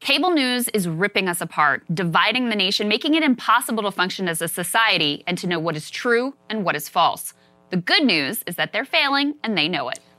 Cable news is ripping us apart, dividing the nation, making it impossible to function as a society and to know what is true and what is false. The good news is that they're failing and they know it.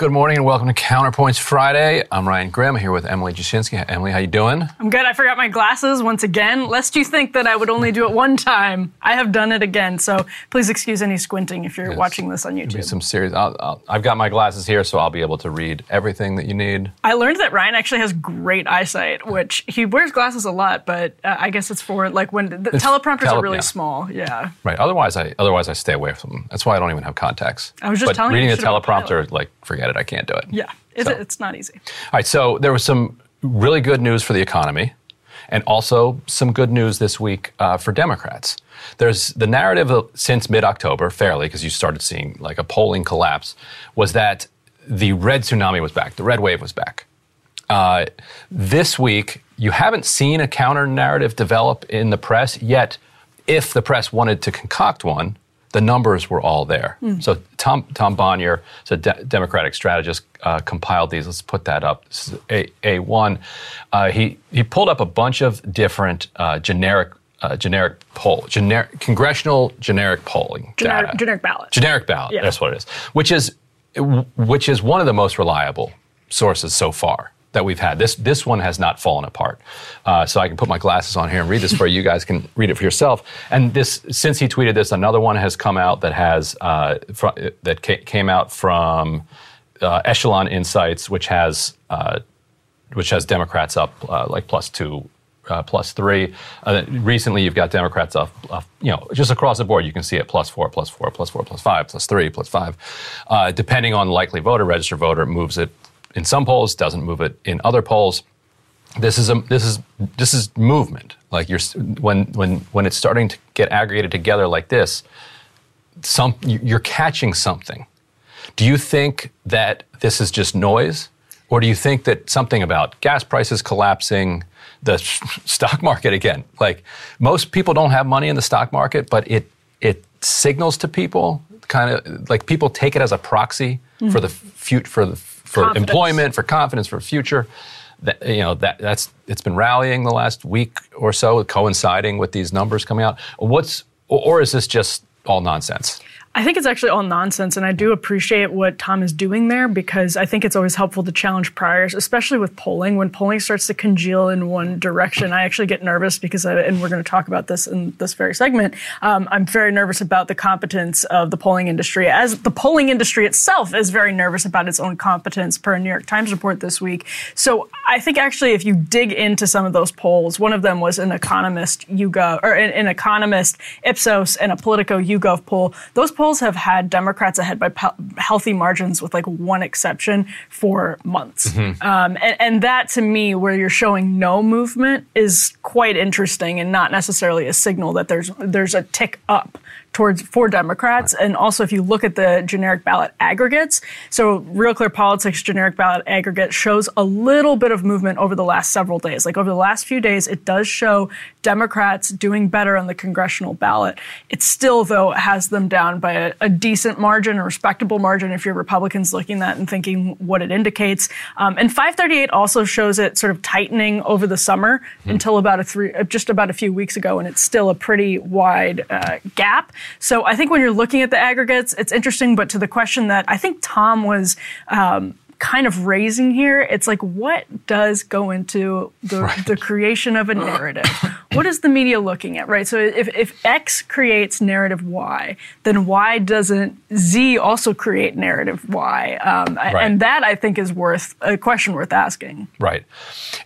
Good morning and welcome to Counterpoints Friday. I'm Ryan Grim here with Emily Jashinsky. Emily, how you doing? I'm good. I forgot my glasses once again. Lest you think that I would only do it one time, I have done it again. So please excuse any squinting if you're Yes. watching this on YouTube. some serious. I'll, I've got my glasses here, so I'll be able to read everything that you need. I learned that Ryan actually has great eyesight, which he wears glasses a lot, but uh, I guess it's for like when the It's teleprompters tele- are really yeah. small. Yeah. Right. Otherwise, I otherwise I stay away from them. That's why I don't even have contacts. I was just but telling you reading you the have a teleprompter, like, forget it. I can't do it. Yeah. It's, So- it's not easy. All right, so there was some really good news for the economy, and also some good news this week uh, for Democrats. There's the narrative of, since mid-October, fairly, because you started seeing like a polling collapse, was that the red tsunami was back, the red wave was back. Uh, this week, you haven't seen a counter narrative develop in the press yet. If the press wanted to concoct one, the numbers were all there. So Tom Tom Bonier, so de- Democratic strategist, uh, compiled these. Let's put that up. This is a a one. Uh, he he pulled up a bunch of different uh, generic. Uh, generic poll, generic congressional generic polling Generic, data. generic ballot. Generic ballot. Yeah. That's what it is. Which is which is one of the most reliable sources so far that we've had. This this one has not fallen apart. Uh, so I can put my glasses on here and read this for you. You guys can read it for yourself. And this since he tweeted this, another one has come out that has uh, fr- that ca- came out from uh, Echelon Insights, which has uh, which has Democrats up uh, like plus two, uh, plus three. Recently, you've got Democrats up, you know, just across the board. You can see it plus four, plus four, plus four, plus five, plus three, plus five. Depending on likely voter, registered voter, it moves it in some polls, doesn't move it in other polls. This is a this is this is movement. Like you're when when when it's starting to get aggregated together like this, some you're catching something. Do you think that this is just noise? Or do you think that something about gas prices collapsing, the stock market again? Like most people don't have money in the stock market, but it it signals to people kind of like people take it as a proxy for the fut for the for Confidence. employment, for confidence, for future. That, you know that that's it's been rallying the last week or so, coinciding with these numbers coming out. What's or, or is this just all nonsense? I think it's actually all nonsense, and I do appreciate what Tom is doing there because I think it's always helpful to challenge priors, especially with polling. When polling starts to congeal in one direction, I actually get nervous because, I, and we're going to talk about this in this very segment. Um, I'm very nervous about the competence of the polling industry, as the polling industry itself is very nervous about its own competence, per a New York Times report this week. So I think actually, if you dig into some of those polls, one of them was an economist YouGov or an, an economist Ipsos and a Politico YouGov poll. Those polls have had Democrats ahead by healthy margins, with like one exception, for months. Mm-hmm. Um, and, and that to me, where you're showing no movement, is quite interesting and not necessarily a signal that there's there's a tick up towards for Democrats. And also, if you look at the generic ballot aggregates, so Real Clear Politics generic ballot aggregate shows a little bit of movement over the last several days. Like over the last few days, it does show Democrats doing better on the congressional ballot. It still, though, has them down by a, a decent margin, a respectable margin, if you're Republicans looking at that and thinking what it indicates. Um, and 538 also shows it sort of tightening over the summer until about a three, just about a few weeks ago, and it's still a pretty wide uh, gap. So I think when you're looking at the aggregates, it's interesting. But to the question that I think Tom was um, kind of raising here, it's like what does go into the, the creation of a narrative? what is the media looking at, right? So if, if X creates narrative Y, then why doesn't Z also create narrative Y? Um, And that I think is worth a question worth asking. Right.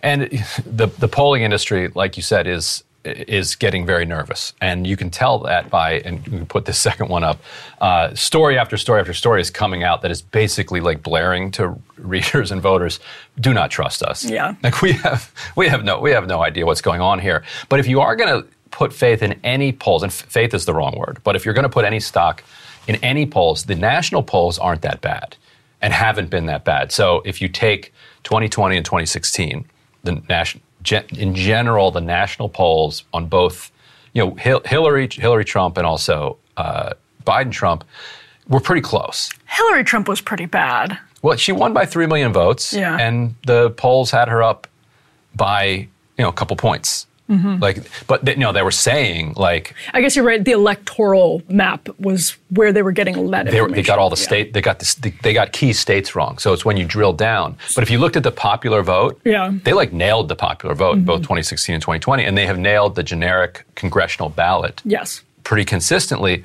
And the the polling industry, like you said, is is getting very nervous, and you can tell that by and you can put this second one up. Uh, story after story after story is coming out that is basically like blaring to readers and voters: "Do not trust us." Yeah. Like we have we have no we have no idea what's going on here. But if you are going to put faith in any polls, and f- faith is the wrong word, but if you're going to put any stock in any polls, the national polls aren't that bad and haven't been that bad. So if you take 2020 and 2016, the national in general, the national polls on both, you know, Hillary, Hillary Trump, and also uh, Biden Trump were pretty close. Hillary Trump was pretty bad. Well, she won by three million votes, Yeah. and the polls had her up by you know a couple points. Mm-hmm. Like, but they, you know, they were saying like I guess you're right. The electoral map was where they were getting that they, were, they got all the information. state they got the, they got key states wrong so it's when you drill down but if you looked at the popular vote Yeah. they like nailed the popular vote in both 2016 and 2020 and they have nailed the generic congressional ballot Yes. pretty consistently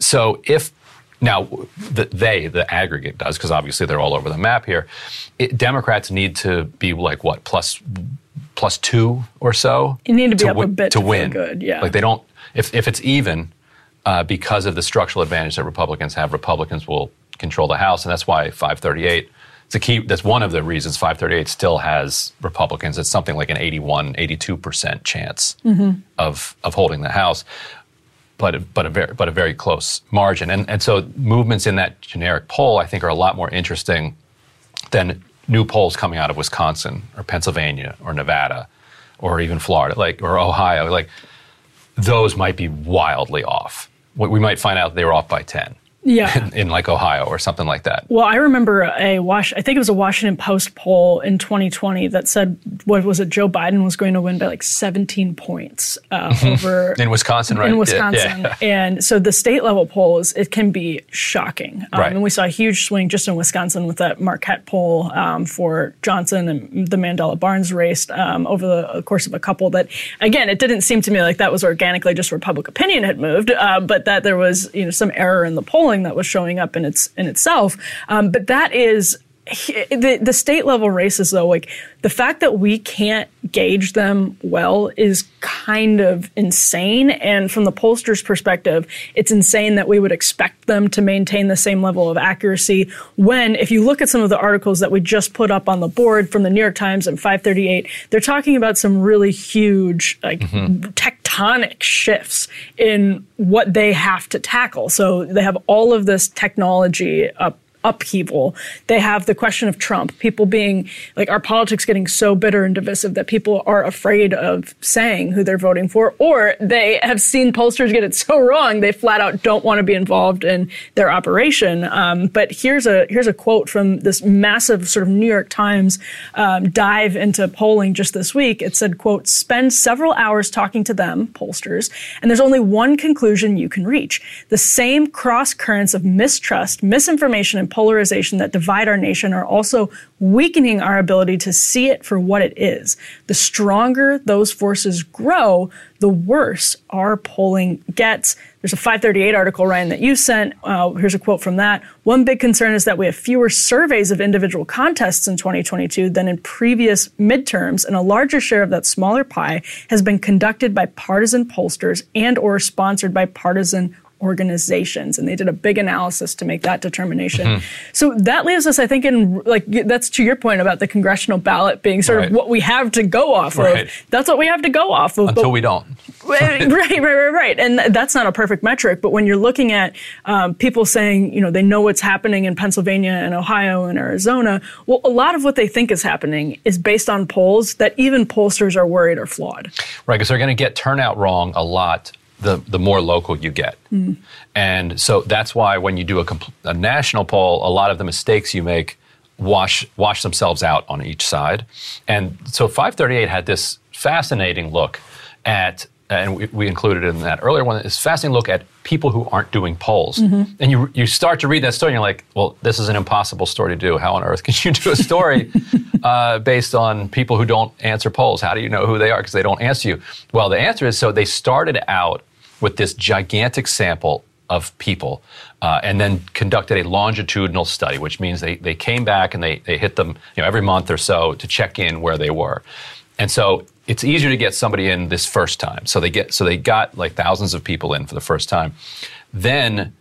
so if now the, they the aggregate does because obviously they're all over the map here it, democrats need to be like what plus plus two or so You need to be up a win- bit to to win good, yeah. like they don't if, if it's even uh, because of the structural advantage that republicans have republicans will control the house and that's why 538 it's a key that's one of the reasons 538 still has republicans it's something like an 81 82% chance Mm-hmm. of of holding the house but a, but a very but a very close margin. And and so movements in that generic poll, I think, are a lot more interesting than new polls coming out of Wisconsin or Pennsylvania or Nevada or even Florida, like or Ohio. Like those might be wildly off. We might find out they were off by ten. Yeah. In, like Ohio or something like that. Well, I remember a Wash. I think it was a Washington Post poll in 2020 that said, "What was it? Joe Biden was going to win by like 17 points uh, over In Wisconsin, right? in Yeah, Wisconsin." yeah. And so the state level polls, it can be shocking. Um, Right. And we saw a huge swing just in Wisconsin with that Marquette poll um, for Johnson and the Mandela Barnes race um, over the course of a couple. That again, it didn't seem to me like that was organically just where public opinion had moved, uh, but that there was you know some error in the polling that was showing up in its in itself. Um, but that is the the state level races though like the fact that we can't gauge them well is kind of insane. And from the pollsters perspective it's insane that we would expect them to maintain the same level of accuracy when if you look at some of the articles that we just put up on the board from the New York Times and 538 they're talking about some really huge like mm-hmm. tectonic shifts in what they have to tackle. So they have all of this technology up upheaval. They have the question of Trump, people being like our politics getting so bitter and divisive that people are afraid of saying who they're voting for, or they have seen pollsters get it so wrong they flat out don't want to be involved in their operation. Um, but here's a here's a quote from this massive sort of New York Times um, dive into polling just this week. It said, "quote Spend several hours talking to them, pollsters, and there's only one conclusion you can reach: the same cross currents of mistrust, misinformation, and polarization that divide our nation are also weakening our ability to see it for what it is. The stronger those forces grow, the worse our polling gets. There's a 538 article, Ryan, that you sent. Uh, here's a quote from that. One big concern is that we have fewer surveys of individual contests in 2022 than in previous midterms, and a larger share of that smaller pie has been conducted by partisan pollsters and or sponsored by partisan organizations and they did a big analysis to make that determination. Mm-hmm. So that leaves us I think in like that's to your point about the congressional ballot being sort right. of what we have to go off right. of. That's what we have to go off of. Until but, we don't. right, right, right, right. And that's not a perfect metric, but when you're looking at um, people saying, you know, they know what's happening in Pennsylvania and Ohio and Arizona, well, a lot of what they think is happening is based on polls that even pollsters are worried are flawed. Right, because they're going to get turnout wrong a lot the, the more local you get. Mm. And so that's why when you do a, compl- a national poll, a lot of the mistakes you make wash, wash themselves out on each side. And so 538 had this fascinating look at and we, we, included in that earlier one, is fascinating look at people who aren't doing polls. Mm-hmm. And you, you start to read that story and you're like, well, this is an impossible story to do. How on earth can you do a story uh, based on people who don't answer polls? How do you know who they are? Because they don't answer you. Well, the answer is so they started out with this gigantic sample of people uh, and then conducted a longitudinal study, which means they, they came back and they, they hit them you know, every month or so to check in where they were. And so it's easier to get somebody in this first time. So they get so they got like thousands of people in for the first time. Then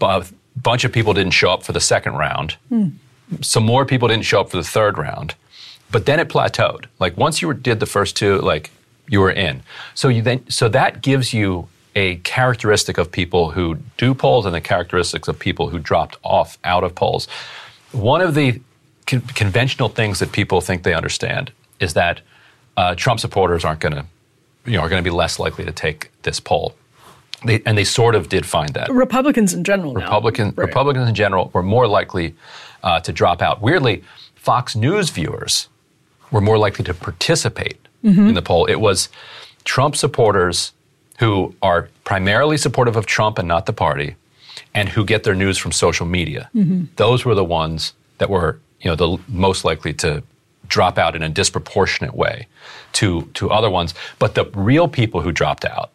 a bunch of people didn't show up for the second round. Mm. Some more people didn't show up for the third round. But then it plateaued. Like once you were, did the first two, like you were in. So you then so that gives you a characteristic of people who do polls and the characteristics of people who dropped off out of polls. One of the con- conventional things that people think they understand is that uh, Trump supporters aren't going to, you know, are going to be less likely to take this poll. They, and they sort of did find that. Republicans in general. Republican, right. Republicans in general were more likely uh, to drop out. Weirdly, Fox News viewers were more likely to participate mm-hmm. in the poll. It was Trump supporters who are primarily supportive of Trump and not the party, and who get their news from social media. Mm-hmm. Those were the ones that were, you know, the most likely to drop out in a disproportionate way to to other ones. But the real people who dropped out,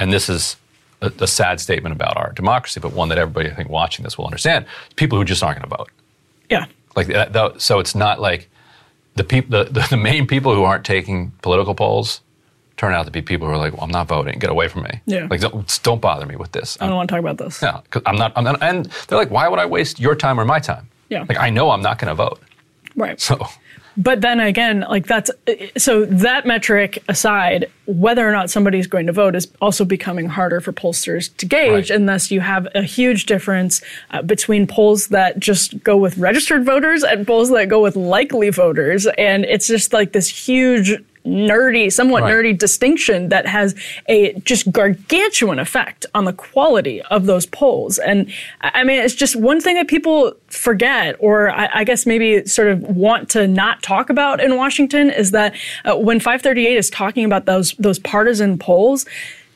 and this is a, a sad statement about our democracy, but one that everybody I think watching this will understand: people who just aren't going to vote. Yeah. Like that, so, it's not like the people, the, the main people who aren't taking political polls turn out to be people who are like, well, I'm not voting. Get away from me. Yeah. Like, don't, don't bother me with this. I don't want to talk about this. Yeah. Cause I'm not, I'm not, and they're like, why would I waste your time or my time? Yeah. Like, I know I'm not going to vote. Right. So. But then again, like that's so that metric aside, whether or not somebody's going to vote is also becoming harder for pollsters to gauge, right. and thus you have a huge difference uh, between polls that just go with registered voters and polls that go with likely voters, and it's just like this huge nerdy, somewhat right. nerdy distinction that has a just gargantuan effect on the quality of those polls. And I mean, it's just one thing that people forget, or I, I guess maybe sort of want to not talk about in Washington, is that uh, when 538 is talking about those those partisan polls,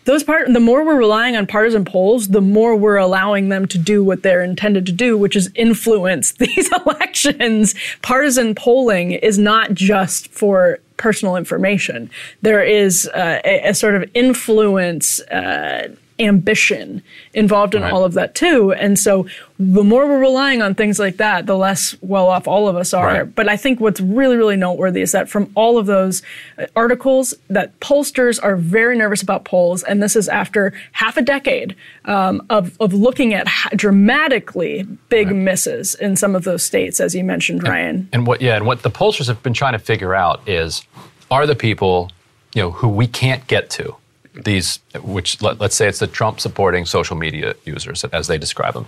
those part the more we're relying on partisan polls the more we're allowing them to do what they're intended to do which is influence these elections partisan polling is not just for personal information. There is uh, a, a, sort of influence uh, ambition involved in right. all of that too. And so the more we're relying on things like that, the less well off all of us are. Right. But I think what's really, really noteworthy is that from all of those uh, articles, that pollsters are very nervous about polls. And this is after half a decade um, of, of looking at dramatically big right. misses in some of those states, as you mentioned, Ryan. And, and what, yeah, and what the pollsters have been trying to figure out is are the people, you know, who we can't get to these, which let, us say it's the Trump supporting social media users, as they describe them,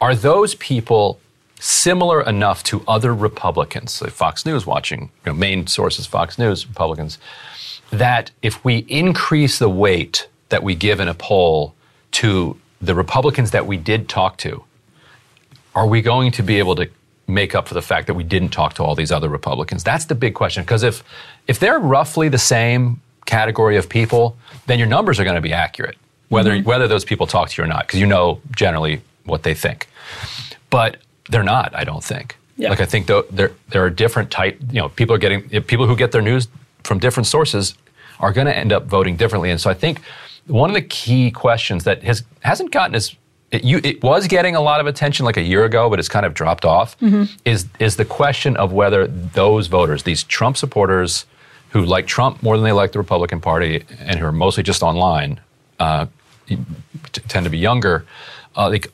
are those people similar enough to other Republicans, like Fox News watching, you know, main sources, Fox News, Republicans, that if we increase the weight that we give in a poll to the Republicans that we did talk to, are we going to be able to make up for the fact that we didn't talk to all these other Republicans? That's the big question. Because if if they're roughly the same category of people, then your numbers are going to be accurate, whether Mm-hmm. whether those people talk to you or not, because you know generally what they think. But they're not. I don't think. Yeah. Like I think though there there are different type. You know, people are getting people who get their news from different sources are going to end up voting differently. And so I think one of the key questions that has hasn't gotten as it, you, it was getting a lot of attention like a year ago, but it's kind of dropped off. Is is the question of whether those voters, these Trump supporters who like Trump more than they like the Republican Party and who are mostly just online, uh, t- tend to be younger, uh, like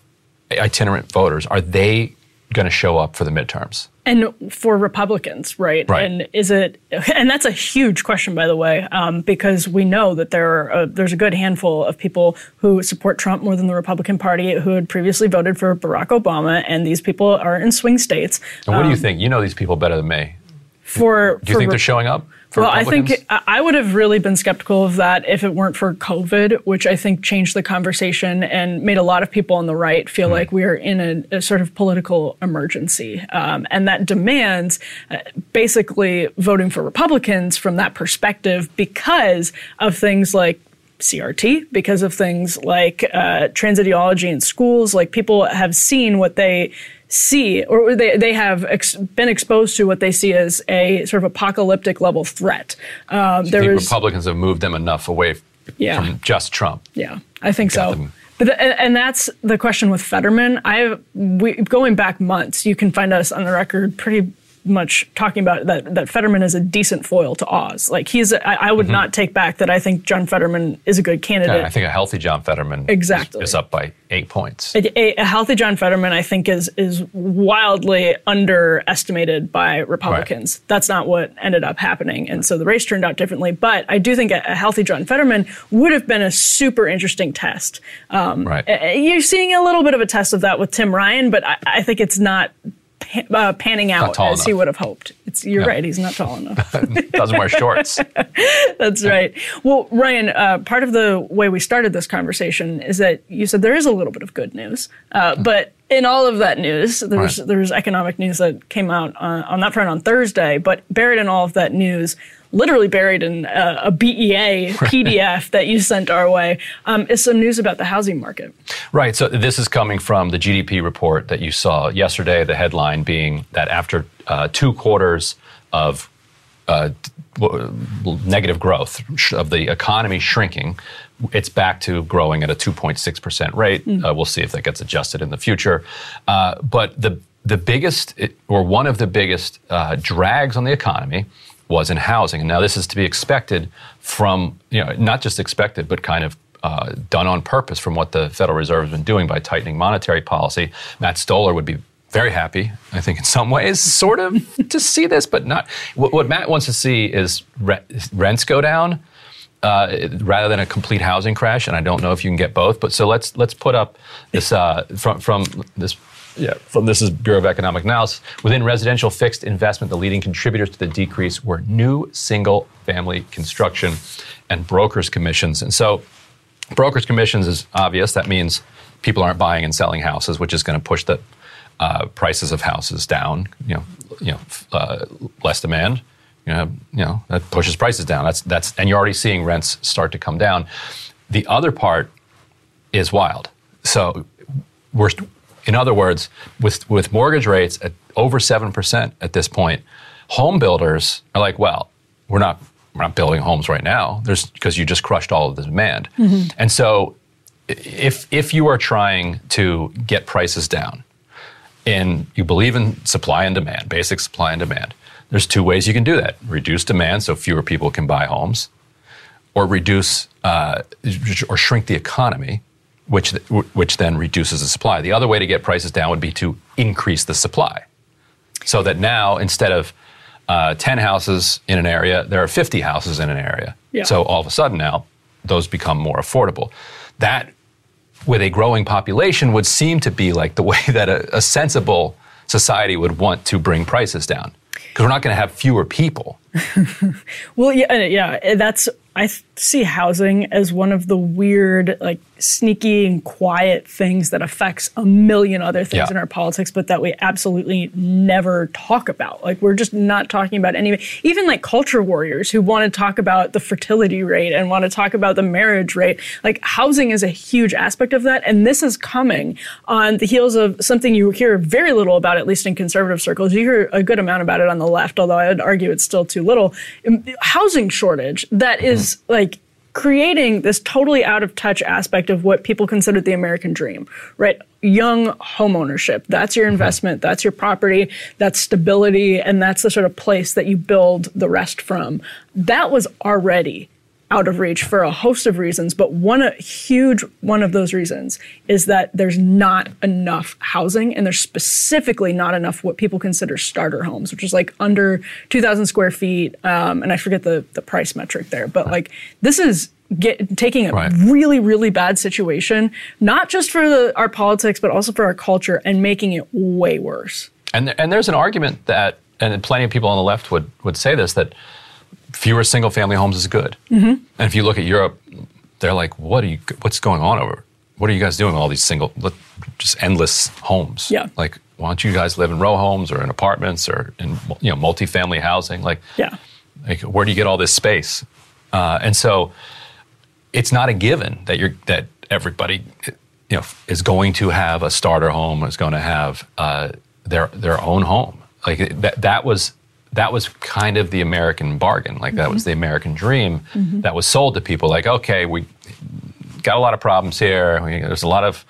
itinerant voters, are they going to show up for the midterms? and for Republicans, right? Right. And is it? And that's a huge question, by the way, um, because we know that there are a, there's a good handful of people who support Trump more than the Republican Party who had previously voted for Barack Obama, and these people are in swing states. And what do you think? You know these people better than me. For Do you for think Re- they're showing up? For well, I think I would have really been skeptical of that if it weren't for COVID, which I think changed the conversation and made a lot of people on the right feel Hmm. like we are in a, a sort of political emergency. Um, and that demands uh, basically voting for Republicans from that perspective because of things like CRT because of things like uh, trans ideology in schools. Like people have seen what they see, or they, they have ex- been exposed to what they see as a sort of apocalyptic level threat. Um, I there think is, Republicans have moved them enough away Yeah. from just Trump. yeah, I think so. them. But the, and, and that's the question with Fetterman. I we going back months. You can find us on the record pretty much talking about that that Fetterman is a decent foil to Oz. Like he's, a, I, I would not take back that I think John Fetterman is a good candidate. Mm-hmm. Yeah, I think a healthy John Fetterman is- Exactly. is, up by eight points. a, a- a healthy John Fetterman, I think, is is wildly underestimated by Republicans. That's not what ended up happening, and so the race turned out differently. But I do think a, healthy John Fetterman would have been a super interesting test. Um, Right. You're seeing a little bit of a test of that with Tim Ryan, but I, I think it's not. Uh, panning out as he would have hoped. It's, you're Yeah. right; he's not tall enough. Doesn't wear shorts. That's right. Well, Ryan, uh, part of the way we started this conversation is that you said there is a little bit of good news, uh, but in all of that news, there's Right. there's economic news that came out on, on that front on Thursday. But buried in all of that news, literally buried in uh, a BEA PDF that you sent our way, um, is some news about the housing market. Right. So this is coming from the GDP report that you saw yesterday. The headline being that after uh, two quarters of uh, negative growth of the economy shrinking, it's back to growing at a 2.6% rate. Uh, we'll see if that gets adjusted in the future. Uh, but the the biggest, or one of the biggest uh, drags on the economy was in housing. And now this is to be expected from, you know, not just expected, but kind of uh, done on purpose from what the Federal Reserve has been doing by tightening monetary policy. Matt Stoller would be very happy, I think, in some ways, sort of, to see this, but not. What, what Matt wants to see is re- rents go down uh, rather than a complete housing crash. And I don't know if you can get both. But so let's let's put up this uh, from from this. Yeah, from this is Bureau of Economic Analysis. Within residential fixed investment, the leading contributors to the decrease were new single family construction and brokers' commissions. And so brokers commissions is obvious. That means people aren't buying and selling houses, which is going to push the uh, prices of houses down. You know, you know, uh, less demand. You know, you know that pushes prices down. That's that's, and you're already seeing rents start to come down. The other part is wild. So we're, in other words, with with mortgage rates at over seven percent at this point, home builders are like, well, we're not we're not building homes right now. There's because you just crushed all of the demand, and so if if you are trying to get prices down, and you believe in supply and demand, basic supply and demand, there's two ways you can do that: reduce demand so fewer people can buy homes, or reduce uh, or shrink the economy, which which then reduces the supply. The other way to get prices down would be to increase the supply, so that now instead of uh, 10 houses in an area, there are 50 houses in an area. Yeah. So all of a sudden now, those become more affordable. That, with a growing population, would seem to be like the way that a, a sensible society would want to bring prices down because we're not going to have fewer people. Well, yeah, yeah, eh, that's I see housing as one of the weird, like sneaky and quiet things that affects a million other things Yeah. in our politics, but that we absolutely never talk about. Like we're just not talking about any, even like culture warriors who want to talk about the fertility rate and want to talk about the marriage rate. Like housing is a huge aspect of that, and this is coming on the heels of something you hear very little about, at least in conservative circles. You hear a good amount about it on the left, although I would argue it's still too little. Um, Housing shortage that is like creating this totally out of touch aspect of what people consider the American dream, right? Young homeownership. That's your investment, that's your property, that's stability, and that's the sort of place that you build the rest from. That was already out of reach for a host of reasons, but one a huge one of those reasons is that there's not enough housing and there's specifically not enough what people consider starter homes, which is like under 2,000 square feet. Um, and I forget the, the price metric there, but like this is get, taking a Right. really, really bad situation, not just for the, our politics, but also for our culture and making it way worse. And and there's an argument that, and plenty of people on the left would would say this that fewer single family homes is good. Mm-hmm. And if you look at Europe, they're like, what are you? What's going on over? What are you guys doing? All these single, just endless homes. Yeah. Like, why don't you guys live in row homes or in apartments or in you know multifamily housing? Like, Yeah. like where do you get all this space? Uh, and so, it's not a given that you're that everybody you know is going to have a starter home is going to have uh, their their own home like that that was that was kind of the American bargain. Like that was the American dream that was sold to people. Like okay we got a lot of problems here. We- there's a lot of,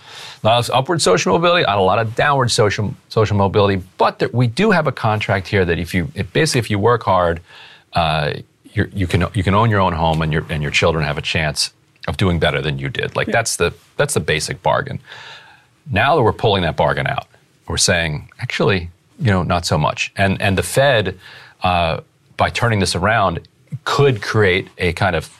lot of upward social mobility a lot of downward social social mobility. But there, we do have a contract here that if you it, basically if you work hard uh, you're, you can you can own your own home and your and your children have a chance of doing better than you did. Like that's the that's the basic bargain. Now that we're pulling that bargain out, we're saying actually, you know, not so much. And and the Fed, uh, by turning this around, could create a kind of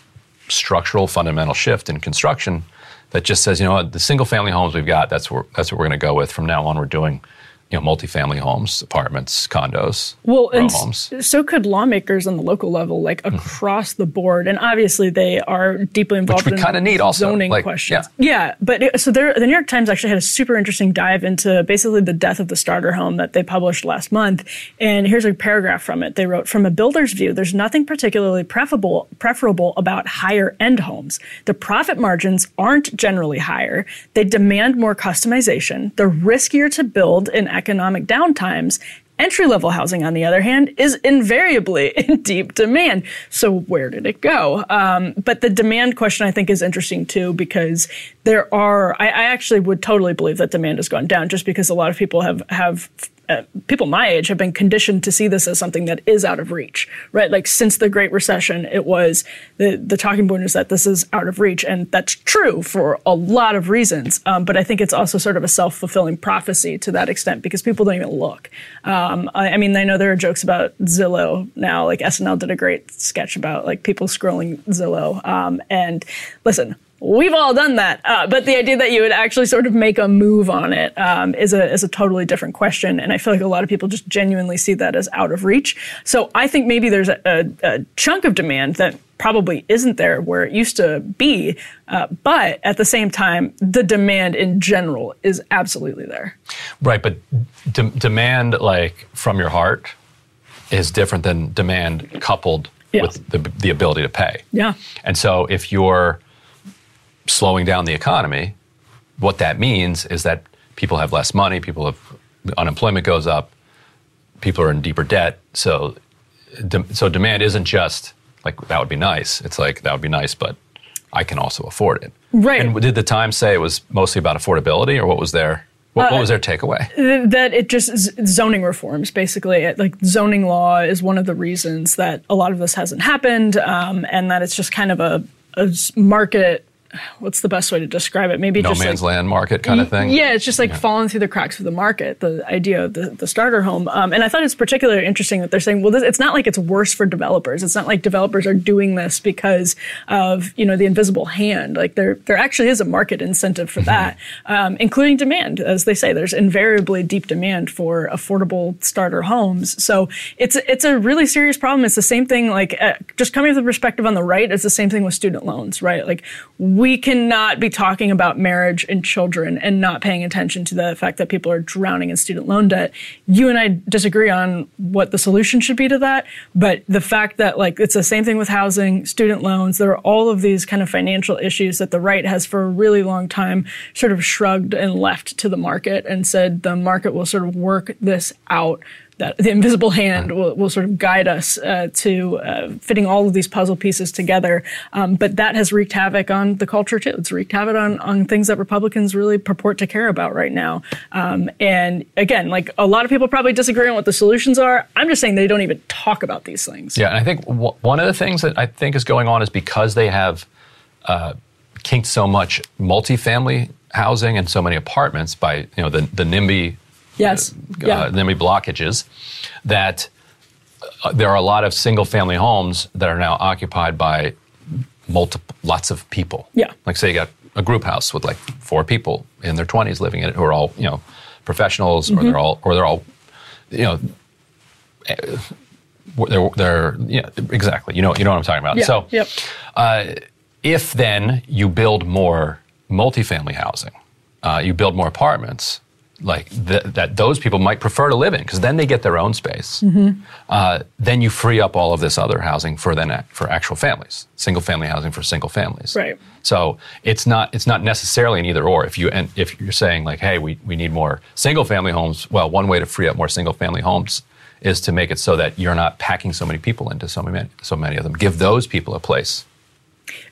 structural fundamental shift in construction that just says, you know what, the single family homes we've got, that's where that's what we're going to go with. From now on, we're doing, you know, multifamily homes, apartments, condos, Well, and homes. so could lawmakers on the local level, like hmm. across the board. And obviously, they are deeply involved Which we in kinda need also, zoning like, questions. Yeah, but it, so there, the New York Times actually had a super interesting dive into basically the death of the starter home that they published last month. And here's a paragraph from it. They wrote, "From a builder's view, there's nothing particularly preferable preferable about higher end homes. The profit margins aren't generally higher. They demand more customization. They're riskier to build in economic downtimes." Entry level housing, on the other hand, is invariably in deep demand. So, where did it go? Um, but the demand question, I think, is interesting too, because there are, I, I actually would totally believe that demand has gone down just because a lot of people have, have uh, people my age have been conditioned to see this as something that is out of reach, right? Like since the Great Recession, it was the the talking point is that this is out of reach, and that's true for a lot of reasons. Um, but I think it's also sort of a self fulfilling prophecy to that extent because people don't even look. Um, I, I mean, I know there are jokes about Zillow now. Like SNL did a great sketch about like people scrolling Zillow. Um, and listen, we've all done that. Uh, but the idea that you would actually sort of make a move on it um, is a is a totally different question. And I feel like a lot of people just genuinely see that as out of reach. So I think maybe there's a, a, a chunk of demand that probably isn't there where it used to be. Uh, but at the same time, the demand in general is absolutely there. Right, but de- demand like from your heart is different than demand coupled Yeah. with the, the ability to pay. Yeah. And so if you're slowing down the economy, what that means is that people have less money, people have unemployment goes up, people are in deeper debt. So de- so demand isn't just like that would be nice. It's like that would be nice, but I can also afford it. Right. And did the Times say it was mostly about affordability, or what was their what, what was their takeaway? that it just zoning reforms basically It- like zoning law is one of the reasons that a lot of this hasn't happened um, and that it's just kind of a market what's the best way to describe it? Maybe no just man's like, land market kind of thing. Yeah, it's just like falling through the cracks of the market. The idea of the, the starter home, um, and I thought it's particularly interesting that they're saying, well, this, it's not like it's worse for developers. It's not like developers are doing this because of you know the invisible hand. Like there there actually is a market incentive for that, um, including demand, as they say. There's invariably deep demand for affordable starter homes. So it's it's a really serious problem. It's the same thing. Like uh, just coming from the perspective on the right, it's the same thing with student loans, right? Like we cannot be talking about marriage and children and not paying attention to the fact that people are drowning in student loan debt. You and I disagree on what the solution should be to that, but the fact that like it's the same thing with housing, student loans, there are all of these kind of financial issues that the right has for a really long time sort of shrugged and left to the market and said the market will sort of work this out that the invisible hand will, will sort of guide us uh, to uh, fitting all of these puzzle pieces together. Um, but that has wreaked havoc on the culture too. It's wreaked havoc on, on things that Republicans really purport to care about right now. Um, and again, like a lot of people probably disagree on what the solutions are. I'm just saying they don't even talk about these things. Yeah, and I think w- one of the things that I think is going on is because they have uh, kinked so much multifamily housing and so many apartments by you know the the NIMBY Yes. Yeah. uh, NIMBY blockages, that uh, there are a lot of single family homes that are now occupied by multiple lots of people. Yeah. Like say you got a group house with like four people in their 20s living in it who are all, you know, professionals Mm-hmm. or they're all or they're all you know eh, they're, they're yeah, exactly. You know, you know what I'm talking about. Yeah. So, Yep. uh, if then you build more multifamily housing, uh, you build more apartments, like th- that those people might prefer to live in because then they get their own space. Mm-hmm. Uh, then you free up all of this other housing for then for actual families, single family housing for single families. Right. So it's not it's not necessarily an either or. If you and if you're saying like, hey, we, we need more single family homes, well, one way to free up more single family homes is to make it so that you're not packing so many people into so many so many of them. Give those people a place.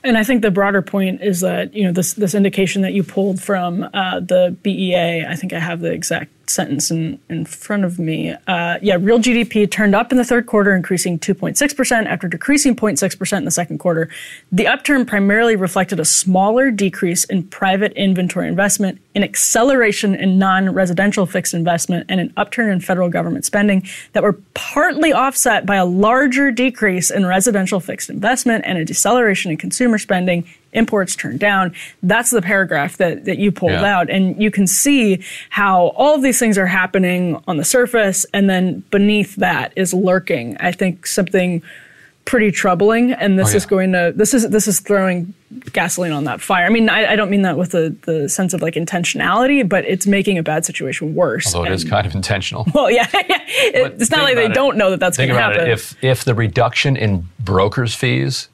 And I think the broader point is that you know this this indication that you pulled from uh, the BEA. I think I have the exact sentence in, in front of me. Uh, yeah, real GDP turned up in the third quarter, increasing 2.6% after decreasing 0.6% in the second quarter. The upturn primarily reflected a smaller decrease in private inventory investment, an acceleration in non residential fixed investment, and an upturn in federal government spending that were partly offset by a larger decrease in residential fixed investment and a deceleration in consumer spending imports turned down. That's the paragraph that, that you pulled Yeah. out. And you can see how all of these things are happening on the surface, and then beneath that is lurking, I think, something pretty troubling. And this Oh, is going to this is this is throwing gasoline on that fire. I mean, I, I don't mean that with the, the sense of like intentionality, but it's making a bad situation worse. Although it is And- kind of intentional. well, yeah, yeah. It- it's not like they it. don't know that that's going to happen. it. If if the reduction in brokers' fees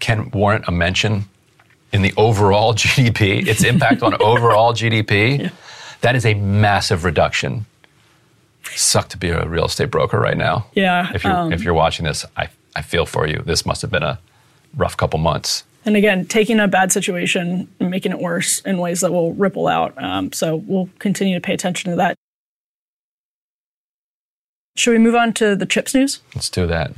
can warrant a mention in the overall GDP, its impact on overall GDP, that is a massive reduction. Suck to be a real estate broker right now. Yeah, If you're um, if you're watching this, I I feel for you. This must have been a rough couple months. And again, taking a bad situation and making it worse in ways that will ripple out. Um, so we'll continue to pay attention to that. Should we move on to the chips news? Let's do that.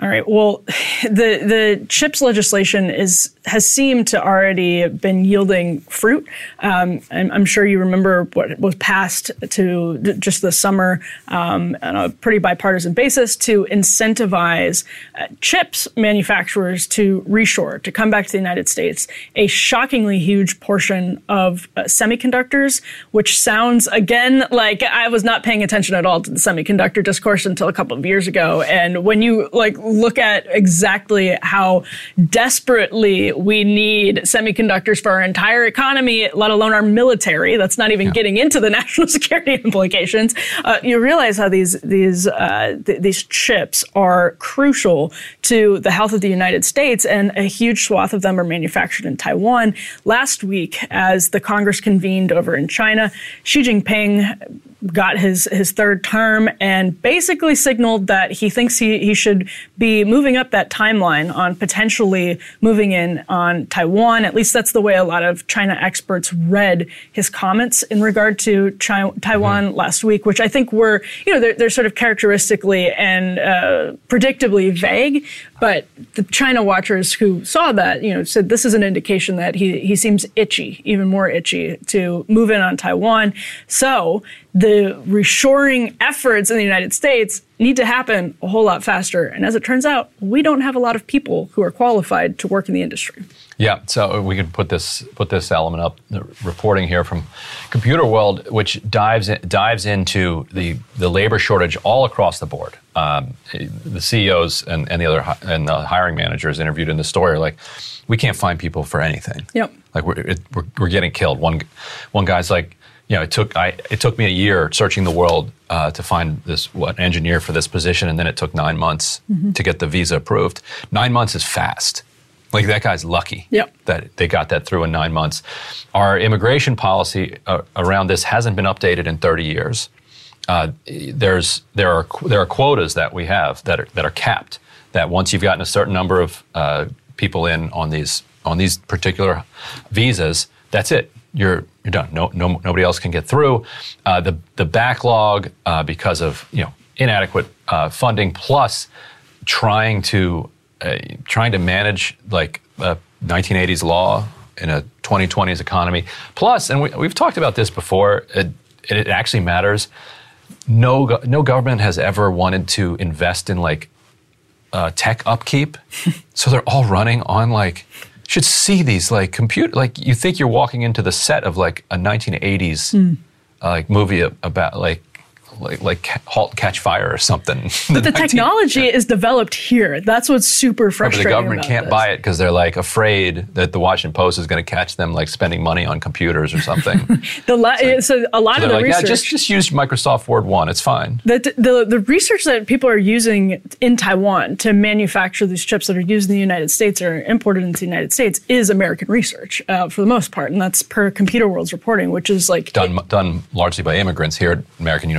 All right. Well, the the chips legislation is has seemed to already been yielding fruit. Um, I'm, I'm sure you remember what was passed to just this summer um, on a pretty bipartisan basis to incentivize uh, chips manufacturers to reshore to come back to the United States. A shockingly huge portion of uh, semiconductors, which sounds again like I was not paying attention at all to the semiconductor discourse until a couple of years ago. And when you like look at exactly how desperately we need semiconductors for our entire economy, let alone our military, that's not even getting into the national security implications. Uh, you realize how these these uh, th- these chips are crucial to the health of the United States, and a huge swath of them are manufactured in Taiwan. Last week, as the Congress convened over in China, Xi Jinping got his his third term and basically signaled that he thinks he, he should be moving up that timeline on potentially moving in on Taiwan. At least that's the way a lot of China experts read his comments in regard to Chi- Taiwan last week, which I think were, you know, they're, they're sort of characteristically and uh, predictably vague. But the China watchers who saw that, you know, said this is an indication that he, he seems itchy, even more itchy, to move in on Taiwan. So the reshoring efforts in the United States need to happen a whole lot faster. And as it turns out, we don't have a lot of people who are qualified to work in the industry. Yeah, so we could put this put this element up, the reporting here from Computer World, which dives in, dives into the the labor shortage all across the board. Um, the CEOs and, and the other and the hiring managers interviewed in the story are like, we can't find people for anything. Yep. Like we're it, we're, we're getting killed. One one guy's like, you know, it took I it took me a year searching the world uh, to find this what engineer for this position, and then it took nine months to get the visa approved. Nine months is fast. Like that guy's lucky Yep. that they got that through in nine months. Our immigration policy uh, around this hasn't been updated in 30 years. Uh, there's there are there are quotas that we have that are, that are capped. That once you've gotten a certain number of uh, people in on these on these particular visas, that's it. You're you're done. No, no nobody else can get through. Uh, the the backlog uh, because of you know inadequate uh, funding plus trying to uh, trying to manage like a 1980s law in a 2020s economy. Plus, and we, we've talked about this before, it, it actually matters. No, no government has ever wanted to invest in like uh, tech upkeep, so they're all running on like. Should see these like computer like you think you're walking into the set of like a 1980s uh, like movie about like like like Halt Catch Fire or something. But the technology is developed here. That's what's super But frustrating. the government can't this. buy it because they're like afraid that the Washington Post is going to catch them like spending money on computers or something. The la- so a lot so of the like, yeah, research. just just use Microsoft Word one. It's fine. The, the, the research that people are using in Taiwan to manufacture these chips that are used in the United States or imported into the United States is American research uh, for the most part, and that's per Computer World's reporting, which is like Done done largely by immigrants here at American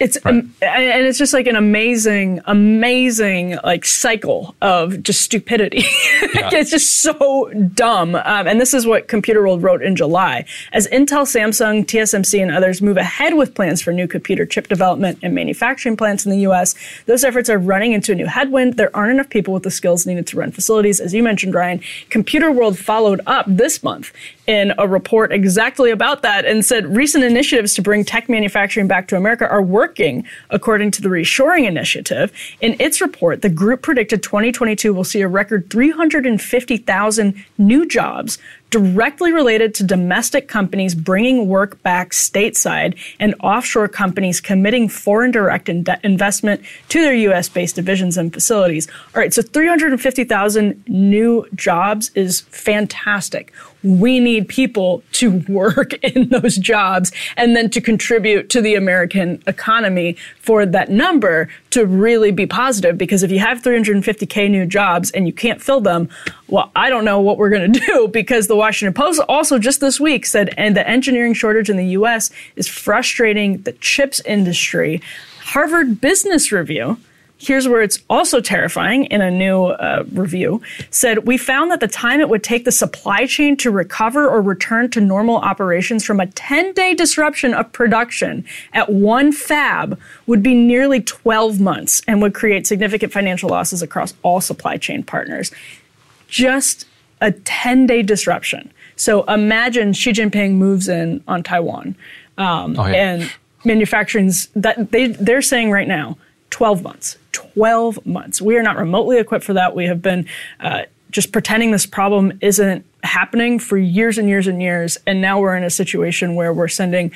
it's Right. um, and it's just like an amazing, amazing like cycle of just stupidity. it's just so dumb. Um, and this is what Computer World wrote in July. As Intel, Samsung, TSMC, and others move ahead with plans for new computer chip development and manufacturing plants in the U.S., those efforts are running into a new headwind. There aren't enough people with the skills needed to run facilities, as you mentioned, Ryan. Computer World followed up this month in a report exactly about that and said recent initiatives to bring tech manufacturing back to America are working, according to the Reshoring Initiative. In its report, the group predicted 2022 will see a record 350,000 new jobs directly related to domestic companies bringing work back stateside and offshore companies committing foreign direct in- investment to their US based divisions and facilities. All right, so 350,000 new jobs is fantastic. We need people to work in those jobs and then to contribute to the American economy for that number to really be positive. Because if you have 350K new jobs and you can't fill them, well, I don't know what we're going to do because the Washington Post also just this week said, and the engineering shortage in the US is frustrating the chips industry. Harvard Business Review here's where it's also terrifying in a new uh, review said we found that the time it would take the supply chain to recover or return to normal operations from a 10-day disruption of production at one fab would be nearly 12 months and would create significant financial losses across all supply chain partners just a 10 day disruption. So imagine Xi Jinping moves in on Taiwan um, Oh, yeah. and manufacturing's that they, they're saying right now 12 months. 12 months. We are not remotely equipped for that. We have been uh, just pretending this problem isn't happening for years and years and years. And now we're in a situation where we're sending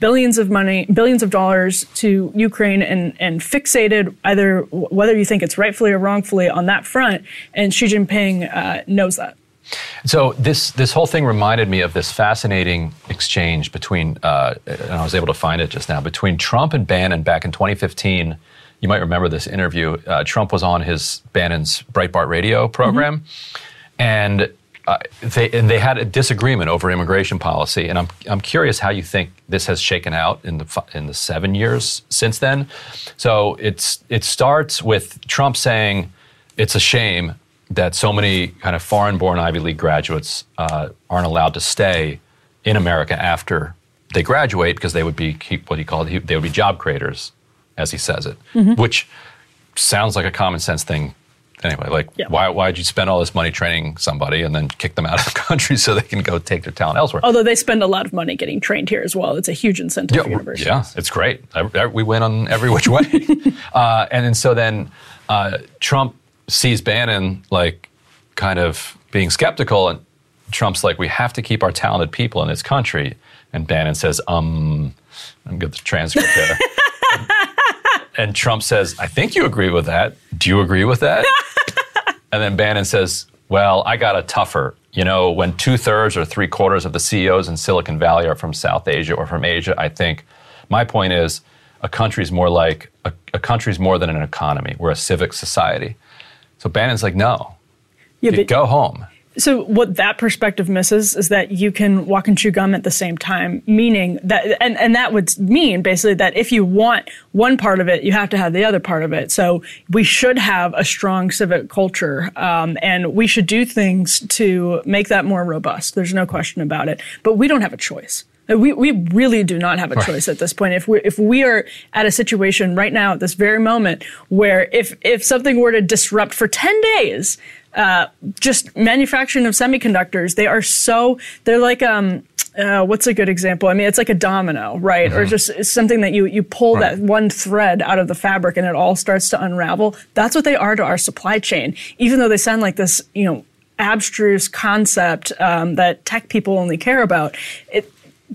billions of money, billions of dollars to Ukraine and, and fixated either whether you think it's rightfully or wrongfully on that front. And Xi Jinping uh, knows that. So this this whole thing reminded me of this fascinating exchange between, uh, and I was able to find it just now, between Trump and Bannon back in 2015. You might remember this interview. Uh, Trump was on his Bannon's Breitbart radio program, and uh, they and they had a disagreement over immigration policy. And I'm I'm curious how you think this has shaken out in the in the seven years since then. So it's it starts with Trump saying it's a shame that so many kind of foreign-born Ivy League graduates uh, aren't allowed to stay in America after they graduate because they would be what he called they would be job creators, as he says it, which sounds like a common sense thing anyway, like Yeah. why why'd you spend all this money training somebody and then kick them out of the country so they can go take their talent elsewhere? Although they spend a lot of money getting trained here as well. It's a huge incentive yeah, for universities. yeah, it's great. Ev- ev- We win on every which way. uh, and then so then uh, Trump sees Bannon like kind of being skeptical, and Trump's like, "We have to keep our talented people in this country." And Bannon says, "Um, I'm get the transcript there." and Trump says, "I think you agree with that. Do you agree with that?" and then Bannon says, "Well, I got a tougher." You know, when two thirds or three quarters of the CEOs in Silicon Valley are from South Asia or from Asia, I think my point is a country's more like a, a country's more than an economy. We're a civic society. So Bannon's like, no, Yeah, but go home. So what that perspective misses is that you can walk and chew gum at the same time, meaning that, and, and that would mean basically that if you want one part of it, you have to have the other part of it. So we should have a strong civic culture, um, and we should do things to make that more robust. There's no question about it. But we don't have a choice. We, we really do not have a choice at this point. If we if we are at a situation right now at this very moment where if if something were to disrupt for ten days, uh, just manufacturing of semiconductors, they are so they're like um. Uh, what's a good example? I mean, it's like a domino, right? Or just something that you you pull Right. that one thread out of the fabric and it all starts to unravel. That's what they are to our supply chain. Even though they sound like this, you know, abstruse concept um, that tech people only care about, it,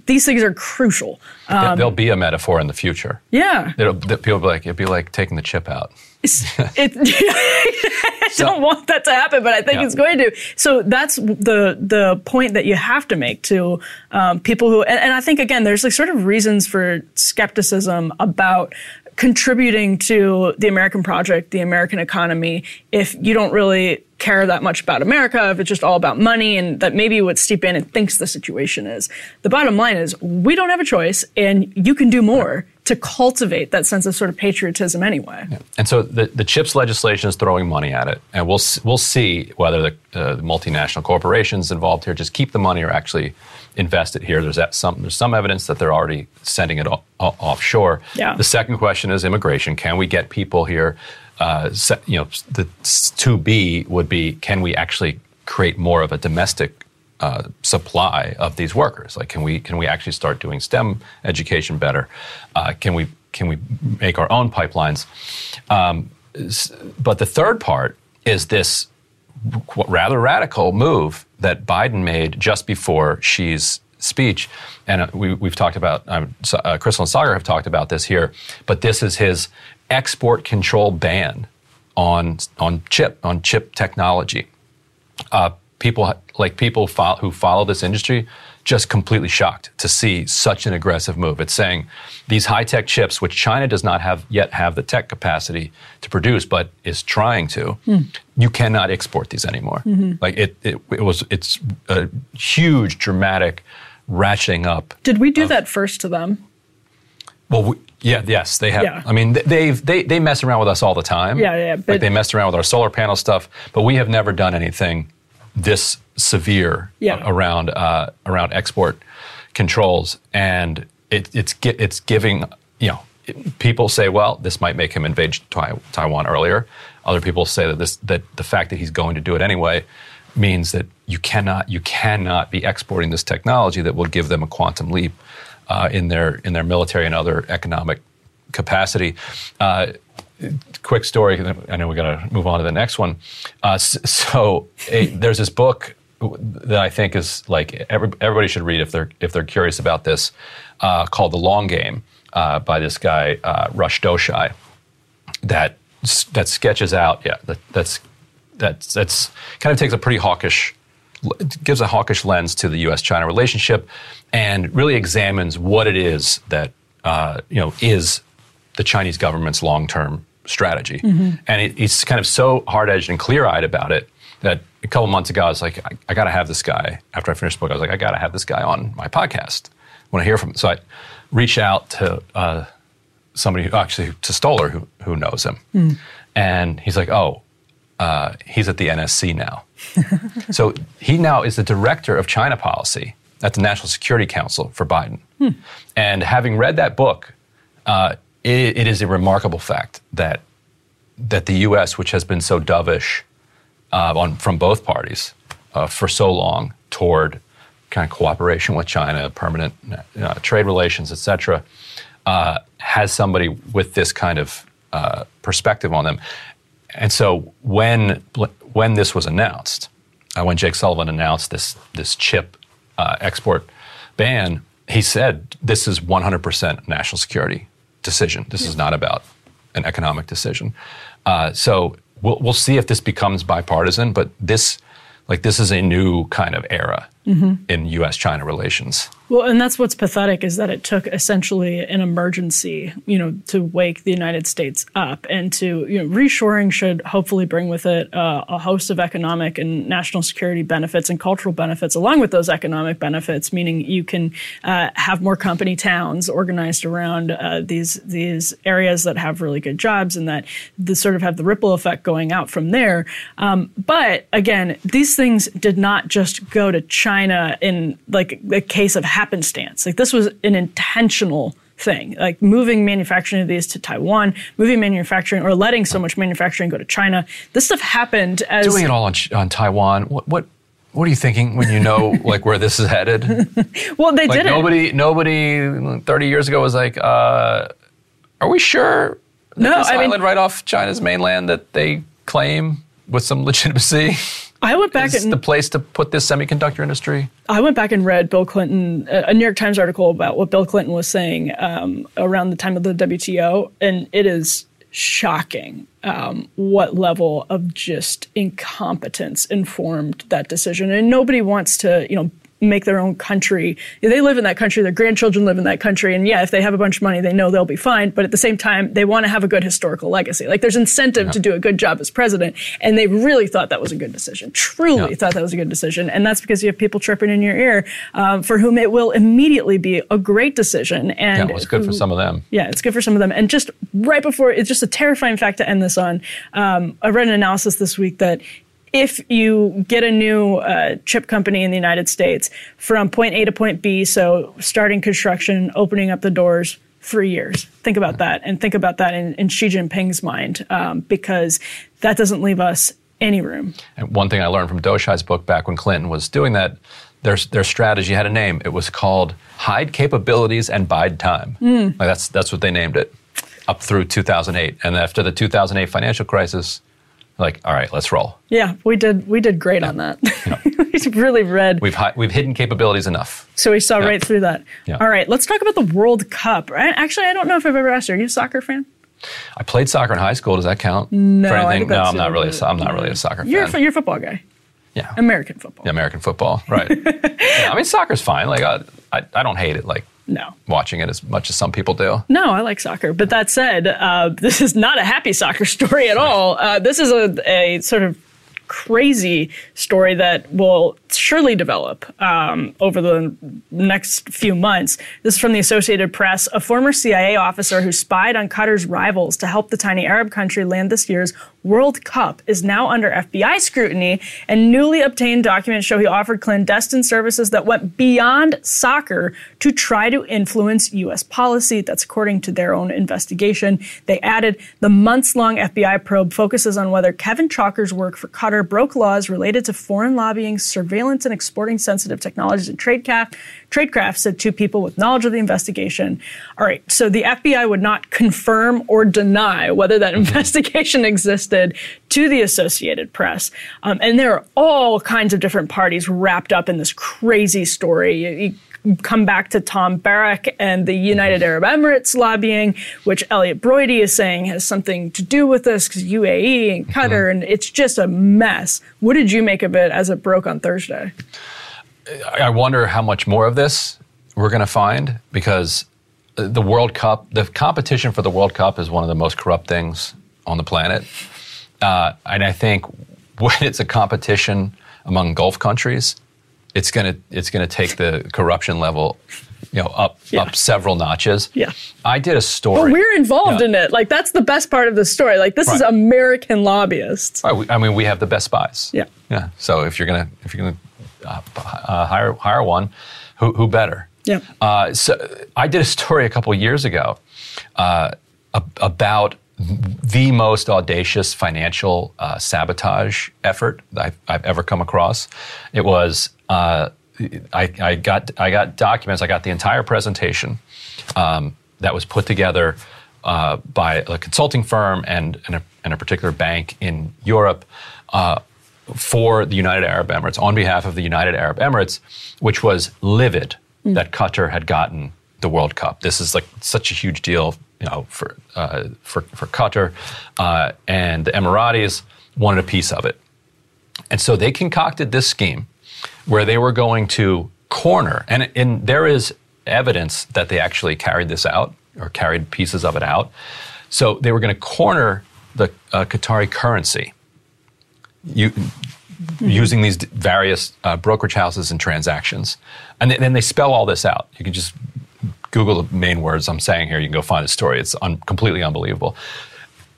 these things are crucial. There- There'll be a metaphor in the future. Yeah. It'll, people will be like, it'd be like taking the chip out. It, I don't want that to happen, but I think Yeah. it's going to. So that's the the point that you have to make to um, people who, and, and I think again, there's like sort of reasons for skepticism about contributing to the American project, the American economy, if you don't really care that much about America, if it's just all about money, and that maybe what Steve Bannon thinks the situation is. The bottom line is we don't have a choice, and you can do more to cultivate that sense of sort of patriotism anyway. And so the, the CHIPS legislation is throwing money at it, and we'll we'll see whether the, uh, the multinational corporations involved here just keep the money or actually invest it here. There's that some there's some evidence that they're already sending it o- o- offshore. Yeah. The second question is immigration. Can we get people here? Uh, you know, the two B would be can we actually create more of a domestic uh, supply of these workers? Like, can we can we actually start doing STEM education better? Uh, can we can we make our own pipelines? Um, but the third part is this rather radical move that Biden made just before Xi's speech, and uh, we, we've talked about um, uh, Krystal and Saagar have talked about this here. But this is his export control ban on on chip on chip technology uh, people like people fo- who follow this industry just completely shocked to see such an aggressive move. It's saying these high tech chips, which China does not have yet have the tech capacity to produce, but is trying to, hmm. you cannot export these anymore. Mm-hmm. Like it, it, it was, it's a huge, dramatic ratcheting up Did we do that first to them? well, we, yeah, yes, they have. Yeah. I mean, they've they they mess around with us all the time. Yeah, yeah, like they messed around with our solar panel stuff, but we have never done anything this severe Yeah. around uh, around export controls, and it, it's it's giving you know. People say, well, this might make him invade Taiwan earlier. Other people say that this that the fact that he's going to do it anyway means that you cannot you cannot be exporting this technology that will give them a quantum leap uh, in their in their military and other economic capacity. Uh, quick story. I know we got to move on to the next one. Uh, so a, there's this book that I think is like every, everybody should read if they're if they're curious about this, uh, called The Long Game uh, by this guy uh, Rush Doshi. That that sketches out yeah that that's that's that's kind of takes a pretty hawkish gives a hawkish lens to the U.S.-China relationship, and really examines what it is that uh, you know is the Chinese government's long-term strategy. And it, it's kind of so hard-edged and clear-eyed about it that a couple months ago I was like, I, I got to have this guy. After I finished the book, I was like, I got to have this guy on my podcast. When I hear from him, so I reached out to uh, somebody, who, actually to Stoller, who who knows him, and he's like, oh. Uh, he's at the NSC now. So he now is the director of China policy at the National Security Council for Biden. And having read that book, uh, it, it is a remarkable fact that that the U.S., which has been so dovish uh, on, from both parties uh, for so long toward kind of cooperation with China, permanent uh, trade relations, et cetera, uh, has somebody with this kind of uh, perspective on them. And so when when this was announced, uh, when Jake Sullivan announced this this chip export ban, he said this is 100% national security decision. This yeah. is not about an economic decision. Uh, so we'll we'll see if this becomes bipartisan. But this like this is a new kind of era mm-hmm. in U.S.-China relations. Well, and that's what's pathetic is that it took essentially an emergency, you know, to wake the United States up and to, you know, reshoring should hopefully bring with it uh, a host of economic and national security benefits and cultural benefits along with those economic benefits, meaning you can uh, have more company towns organized around uh, these these areas that have really good jobs and that the sort of have the ripple effect going out from there. Um, but again, these things did not just go to China in like a case of happenstance. Like this was an intentional thing, like moving manufacturing of these to Taiwan, moving manufacturing or letting so much manufacturing go to China. This stuff happened as doing it all on, on Taiwan. What what what are you thinking when you know like where this is headed? well, they like did nobody, Nobody, thirty years ago was like, uh, "Are we sure no, this I island mean, right off China's mainland that they claim with some legitimacy?" I went back is and the place to put this semiconductor industry. I went back and read Bill Clinton, a New York Times article about what Bill Clinton was saying um, around the time of the WTO, and it is shocking um, what level of just incompetence informed that decision. And nobody wants to, you know, make their own country. They live in that country, their grandchildren live in that country, and yeah, if they have a bunch of money, they know they'll be fine. But at the same time, they want to have a good historical legacy. Like there's incentive yeah. to do a good job as president, and they really thought that was a good decision. Truly yeah. thought that was a good decision, and that's because you have people chirping in your ear um, for whom it will immediately be a great decision. And yeah, well, it's good for some of them. Yeah, it's good for some of them. And just right before, it's just a terrifying fact to end this on. Um, I read an analysis this week that if you get a new uh, chip company in the United States from point A to point B, so starting construction, opening up the doors, three years. Think about that, and think about that in, in Xi Jinping's mind, um, because that doesn't leave us any room. And one thing I learned from Doshi's book back when Clinton was doing that, their, their strategy had a name. It was called Hide Capabilities and Bide Time. Mm. Like that's, that's what they named it up through 2008. And after the 2008 financial crisis, like, all right, let's roll. Yeah, we did. We did great yeah. on that. Yeah. we really read. We've hi- we've hidden capabilities enough. So we saw yeah. right through that. All right, let's talk about the World Cup. Actually, I don't know if I've ever asked you. Are you a soccer fan? I played soccer in high school. Does that count? No, for anything? no, I'm not really. A, I'm not really a soccer you're fan. A, you're a football guy. Yeah. American football. Yeah, American football. Right. I mean, soccer's fine. Like, I, I, I don't hate it. Like, no. Watching it as much as some people do. No, I like soccer. But that said, uh, this is not a happy soccer story at all. Uh, this is a, a sort of crazy story that will surely develop um, over the next few months. This is from the Associated Press. A former CIA officer who spied on Qatar's rivals to help the tiny Arab country land this year's World Cup is now under FBI scrutiny, and newly obtained documents show he offered clandestine services that went beyond soccer to try to influence U.S. policy. That's according to their own investigation. They added the months long FBI probe focuses on whether Kevin Chalker's work for Qatar broke laws related to foreign lobbying, surveillance, and exporting sensitive technologies and tradecraft, tradecraft, said two people with knowledge of the investigation. All right, so the FBI would not confirm or deny whether that investigation existed to the Associated Press. Um, and there are all kinds of different parties wrapped up in this crazy story. You, you come back to Tom Barrack and the United Arab Emirates lobbying, which Elliott Broidy is saying has something to do with this because UAE and Qatar, mm-hmm. and it's just a mess. What did you make of it as it broke on Thursday? I wonder how much more of this we're going to find because the World Cup, the competition for the World Cup is one of the most corrupt things on the planet. Uh, and I think when it's a competition among Gulf countries, it's gonna it's gonna take the corruption level you know up yeah. up several notches. Yeah. I did a story. But we're involved in it. Like that's the best part of the story. Like this right. is American lobbyists. Right. I mean, we have the best spies. Yeah. Yeah. So if you're gonna if you're gonna uh, uh, hire hire one, who who better? Yeah. Uh, so I did a story a couple years ago uh, about the most audacious financial uh, sabotage effort I've, I've, ever come across. It was uh, I, I, got I got documents. I got the entire presentation um, that was put together uh, by a consulting firm and, and a, and, a, particular bank in Europe. Uh, for the United Arab Emirates, on behalf of the United Arab Emirates, which was livid mm. that Qatar had gotten the World Cup. This is like such a huge deal you know, for, uh, for, for Qatar, uh, and the Emiratis wanted a piece of it. And so they concocted this scheme where they were going to corner, and, and there is evidence that they actually carried this out or carried pieces of it out. So they were going to corner the uh, Qatari currency you, mm-hmm. using these various uh, brokerage houses and transactions. And then they spell all this out. You can just Google the main words I'm saying here. You can go find the story. It's un- completely unbelievable.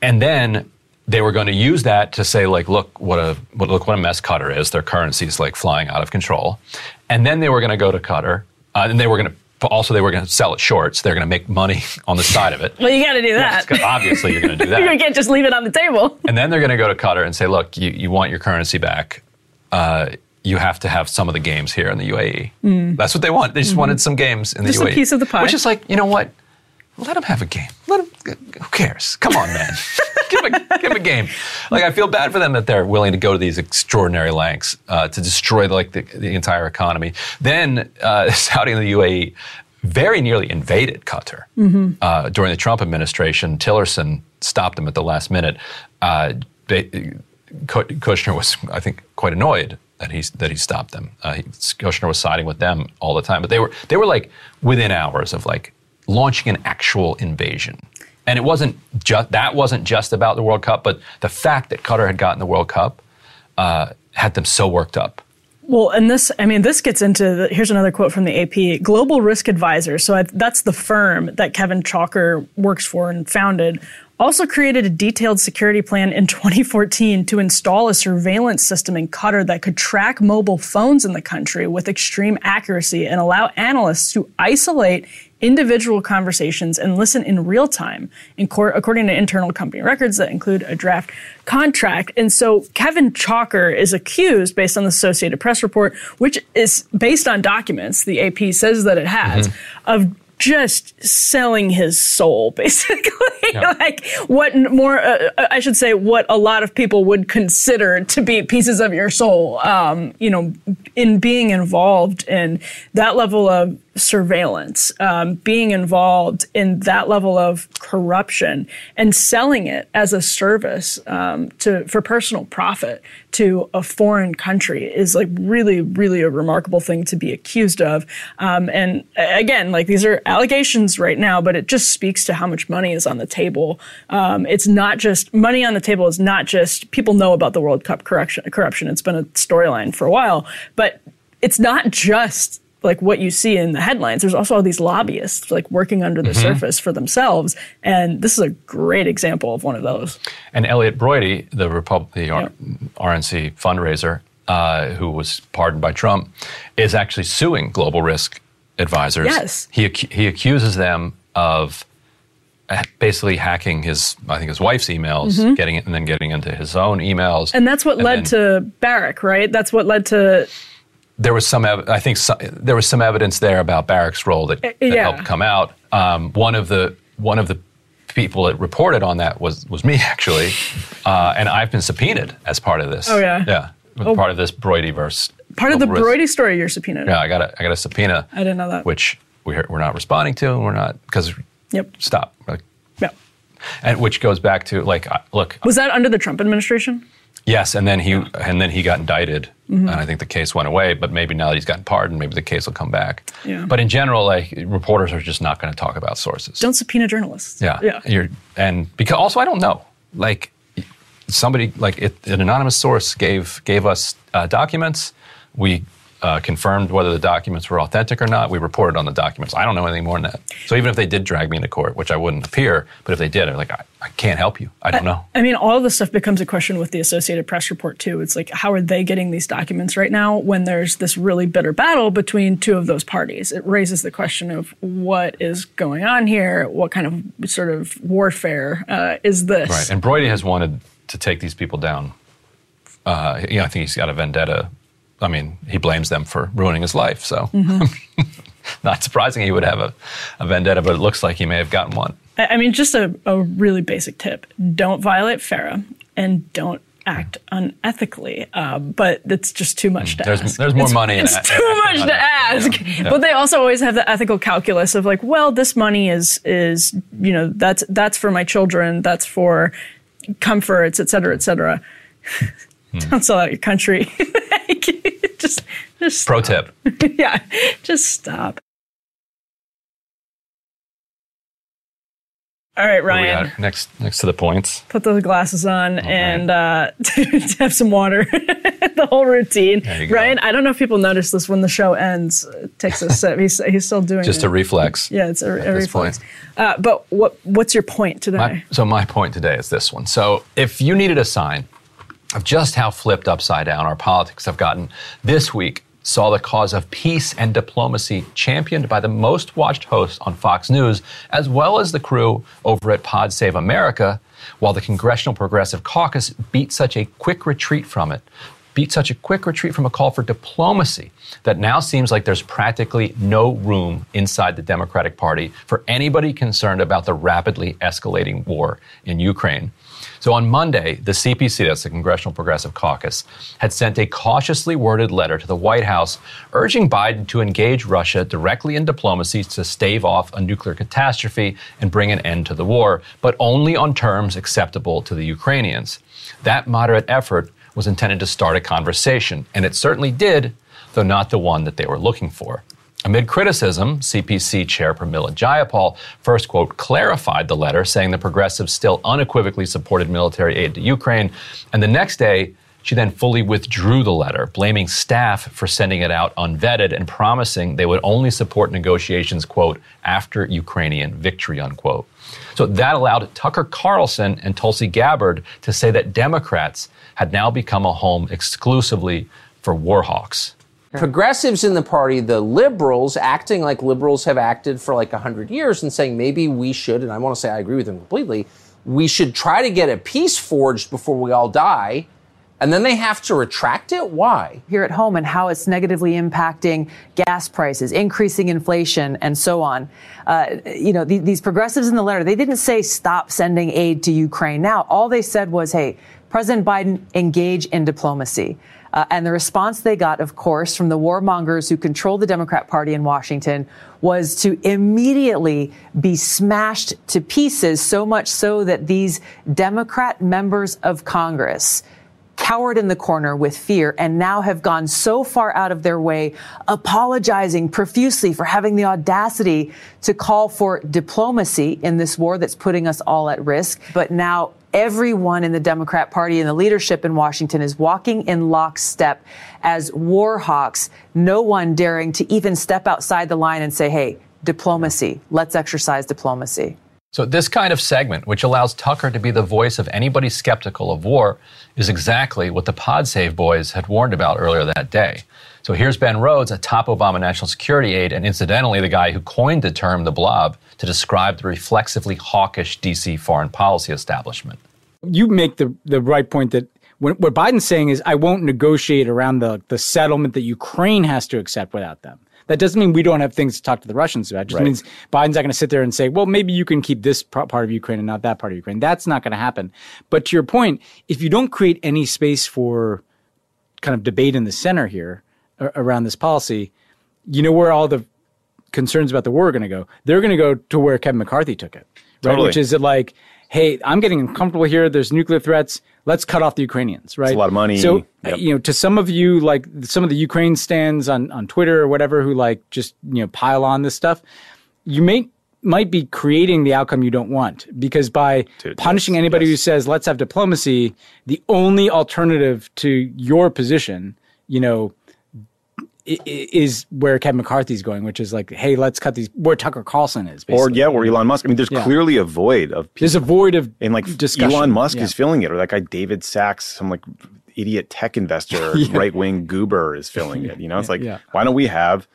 And then they were going to use that to say, like, look what a what, look what a mess Qatar is. Their currency is like flying out of control. And then they were going to go to Qatar, uh, and they were going to. But also, they were going to sell it shorts. They're going to make money on the side of it. well, you got to do that. Yes, obviously, you're going to do that. you can't just leave it on the table. and then they're going to go to Qatar and say, "Look, you, you want your currency back. Uh, you have to have some of the games here in the UAE. Mm. That's what they want. They just mm-hmm. wanted some games in the just UAE. Just a piece of the pie. Which is like, you know what? Let them have a game. Let them. Who cares? Come on, man. give, a, give a game. Like I feel bad for them that they're willing to go to these extraordinary lengths uh, to destroy like the, the entire economy. Then uh, Saudi and the UAE very nearly invaded Qatar mm-hmm. uh, during the Trump administration. Tillerson stopped them at the last minute. Uh, they, Kushner was, I think, quite annoyed that he that he stopped them. Uh, he, Kushner was siding with them all the time, but they were they were like within hours of like launching an actual invasion. And it wasn't just that wasn't just about the World Cup, but the fact that Qatar had gotten the World Cup uh, had them so worked up. Well, and this, I mean, this gets into the, here's another quote from the AP Global Risk Advisors. So I, that's the firm that Kevin Chalker works for and founded also created a detailed security plan in 2014 to install a surveillance system in Qatar that could track mobile phones in the country with extreme accuracy and allow analysts to isolate individual conversations and listen in real time, in court, according to internal company records that include a draft contract. And so Kevin Chalker is accused, based on the Associated Press report, which is based on documents the AP says that it has, mm-hmm. of just selling his soul, basically. Yeah. like what more, uh, uh, I should say, what a lot of people would consider to be pieces of your soul. Um, you know, in being involved in that level of surveillance, um, being involved in that level of corruption, and selling it as a service um, to for personal profit to a foreign country is like really, really a remarkable thing to be accused of. Um, and again, like these are allegations right now, but it just speaks to how much money is on the table. Um, it's not just money on the table is not just people know about the World Cup corruption. Corruption. It's been a storyline for a while, but it's not just like what you see in the headlines. There's also all these lobbyists like working under the mm-hmm. surface for themselves, and this is a great example of one of those. And Elliott Broidy, the, Repub- the R- RNC fundraiser, uh, who was pardoned by Trump, is actually suing Global Risk Advisors. Yes, he ac- he accuses them of basically hacking his, I think his wife's emails, mm-hmm. getting it, and then getting into his own emails. And that's what and led then, to Barrack, right? That's what led to there was some, ev- I think, there was some evidence there about Barrack's role that, that yeah. helped come out. Um, one of the one of the people that reported on that was was me actually, uh, and I've been subpoenaed as part of this. Oh yeah, yeah, oh. part of this Broidyverse. Part of the Broidy story, you're subpoenaed. Yeah, I got a I got a subpoena. I didn't know that. Which we're we're not responding to, and we're not because. Yep. Stop. Like, yep. And which goes back to like, look. Was that under the Trump administration? Yes, and then he and then he got indicted, mm-hmm. and I think the case went away. But maybe now that he's gotten pardoned, maybe the case will come back. Yeah. But in general, like reporters are just not going to talk about sources. Don't subpoena journalists. Yeah, yeah. You're, and because also I don't know, like somebody like it, an anonymous source gave gave us uh, documents. We uh, confirmed whether the documents were authentic or not. We reported on the documents. I don't know anything more than that. So even if they did drag me into court, which I wouldn't appear, but if they did, I'm like, I, I can't help you. I don't know. I mean, all of this stuff becomes a question with the Associated Press report too. It's like, how are they getting these documents right now when there's this really bitter battle between two of those parties? It raises the question of what is going on here. What kind of sort of warfare uh, is this? Right. And Broidy has wanted to take these people down. Uh, yeah, I think he's got a vendetta. I mean, he blames them for ruining his life. So, not surprising he would have a, a vendetta, but it looks like he may have gotten one. I mean, just a, a really basic tip don't violate FARA and don't act unethically. Uh, but it's just too much to There's, ask. there's more It's- money It's too much to ask. But they also always have the ethical calculus of like, well, this money is is you know that's that's for my children. That's for comforts, et cetera, et cetera. Hmm. Don't sell out your country. just just Pro tip. yeah, just stop. All right, Ryan next, next to the points. put those glasses on and uh, have some water. the whole routine. You go. Ryan, I don't know if people notice this when the show ends. It takes a sip. He's, he's still doing it. Just it. a reflex. yeah, it's a, a this reflex. point. Uh, but what what's your point today? My, so my point today is this one. So if you needed a sign of just how flipped upside down our politics have gotten, this week saw the cause of peace and diplomacy championed by the most watched host on Fox News, as well as the crew over at Pod Save America, while the Congressional Progressive Caucus beat such a quick retreat from it. Beat such a quick retreat from a call for diplomacy that now seems like there's practically no room inside the Democratic Party for anybody concerned about the rapidly escalating war in Ukraine. So on Monday, the CPC, that's the Congressional Progressive Caucus, had sent a cautiously worded letter to the White House urging Biden to engage Russia directly in diplomacy to stave off a nuclear catastrophe and bring an end to the war, but only on terms acceptable to the Ukrainians. That moderate effort was intended to start a conversation, and it certainly did, though not the one that they were looking for. Amid criticism, CPC Chair Pramila Jayapal first, quote, clarified the letter, saying the progressives still unequivocally supported military aid to Ukraine. And the next day, she then fully withdrew the letter, blaming staff for sending it out unvetted and promising they would only support negotiations, quote, after Ukrainian victory, unquote. So that allowed Tucker Carlson and Tulsi Gabbard to say that Democrats had now become a home exclusively for war hawks. Progressives in the party, the liberals, acting like liberals have acted for like 100 years and saying maybe we should, and I want to say I agree with them completely, we should try to get a peace forged before we all die. And then they have to retract it? Why? here at home and how it's negatively impacting gas prices, increasing inflation, and so on. Uh, you know, the, these progressives in the letter, they didn't say stop sending aid to Ukraine now. All they said was, hey, President Biden, engage in diplomacy. Uh, and the response they got, of course, from the warmongers who control the Democrat Party in Washington was to immediately be smashed to pieces, so much so that these Democrat members of Congress cowered in the corner with fear and now have gone so far out of their way, apologizing profusely for having the audacity to call for diplomacy in this war that's putting us all at risk. But now everyone in the Democrat Party and the leadership in Washington is walking in lockstep as war hawks, no one daring to even step outside the line and say, hey, diplomacy, let's exercise diplomacy. So, this kind of segment, which allows Tucker to be the voice of anybody skeptical of war, is exactly what the Pod Save boys had warned about earlier that day. So, here's Ben Rhodes, a top Obama national security aide, and incidentally, the guy who coined the term the blob to describe the reflexively hawkish DC foreign policy establishment. you make the the right point that when, what Biden's saying is I won't negotiate around the the settlement that Ukraine has to accept without them. That doesn't mean we don't have things to talk to the Russians about. It just means Biden's not going to sit there and say, well, maybe you can keep this part of Ukraine and not that part of Ukraine. That's not going to happen. But to your point, if you don't create any space for kind of debate in the center here around this policy, you know where all the concerns about the war are going to go. They're going to go to where Kevin McCarthy took it, right? Totally. Which is that like, hey, I'm getting uncomfortable here. There's nuclear threats. Let's cut off the Ukrainians, right? a lot of money. So, Yep. you know, to some of you, like some of the Ukraine stands on on Twitter or whatever, who like just you know pile on this stuff, you may might be creating the outcome you don't want because by Dude, punishing yes, anybody yes. who says let's have diplomacy, the only alternative to your position, you know, is where Kevin McCarthy's going, which is like, hey, let's cut these. Where Tucker Carlson is, basically. or yeah, where Elon Musk. I mean, there's Yeah. clearly a void of There's a void of and like discussion. Elon Musk Yeah. is filling it, or that guy David Sacks, some like idiot tech investor, Yeah. right wing goober is filling it. You know, it's like why don't we have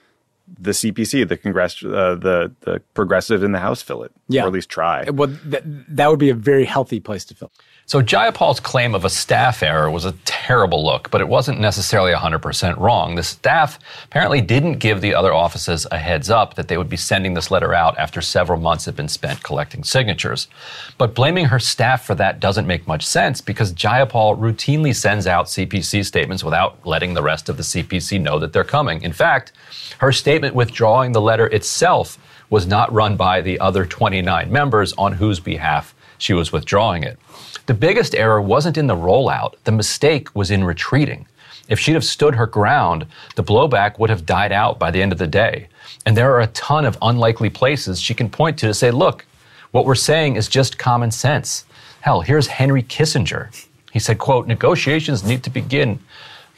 the CPC, the Congress, uh, the the progressive in the House fill it, Yeah. or at least try. Well, th- that would be a very healthy place to fill. So Jayapal's claim of a staff error was a terrible look, but it wasn't necessarily 100% wrong. The staff apparently didn't give the other offices a heads up that they would be sending this letter out after several months had been spent collecting signatures. But blaming her staff for that doesn't make much sense because Jayapal routinely sends out CPC statements without letting the rest of the CPC know that they're coming. In fact, her statement withdrawing the letter itself was not run by the other 29 members on whose behalf she was withdrawing it. The biggest error wasn't in the rollout, the mistake was in retreating. If she'd have stood her ground, the blowback would have died out by the end of the day. And there are a ton of unlikely places she can point to to say, look, what we're saying is just common sense. Hell, here's Henry Kissinger. He said, quote, negotiations need to begin.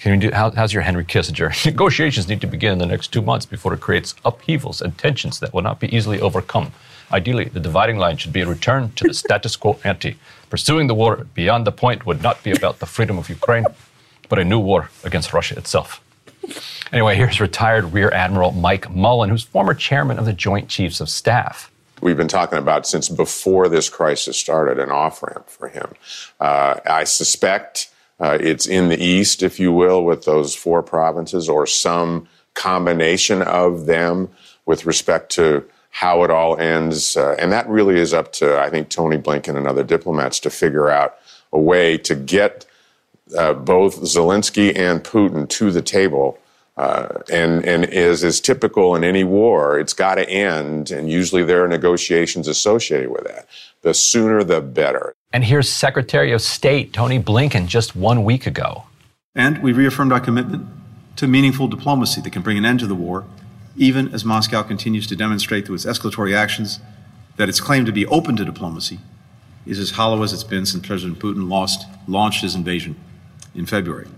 Can you do, how, how's your Henry Kissinger? Negotiations need to begin in the next two months before it creates upheavals and tensions that will not be easily overcome. Ideally, the dividing line should be a return to the status quo ante. Pursuing the war beyond the point would not be about the freedom of Ukraine, but a new war against Russia itself. Anyway, here's retired Rear Admiral Mike Mullen, who's former chairman of the Joint Chiefs of Staff. we've been talking about since before this crisis started an off ramp for him. Uh, I suspect uh, it's in the east, if you will, with those four provinces or some combination of them with respect to how it all ends. Uh, and that really is up to, I think, Tony Blinken and other diplomats to figure out a way to get uh, both Zelensky and Putin to the table. Uh, and and as is typical in any war, it's got to end, and usually there are negotiations associated with that. The sooner, the better. And here's Secretary of State Tony Blinken just one week ago. And we reaffirmed our commitment to meaningful diplomacy that can bring an end to the war, even as Moscow continues to demonstrate through its escalatory actions that its claim to be open to diplomacy is as hollow as it's been since President Putin lost, launched his invasion in February.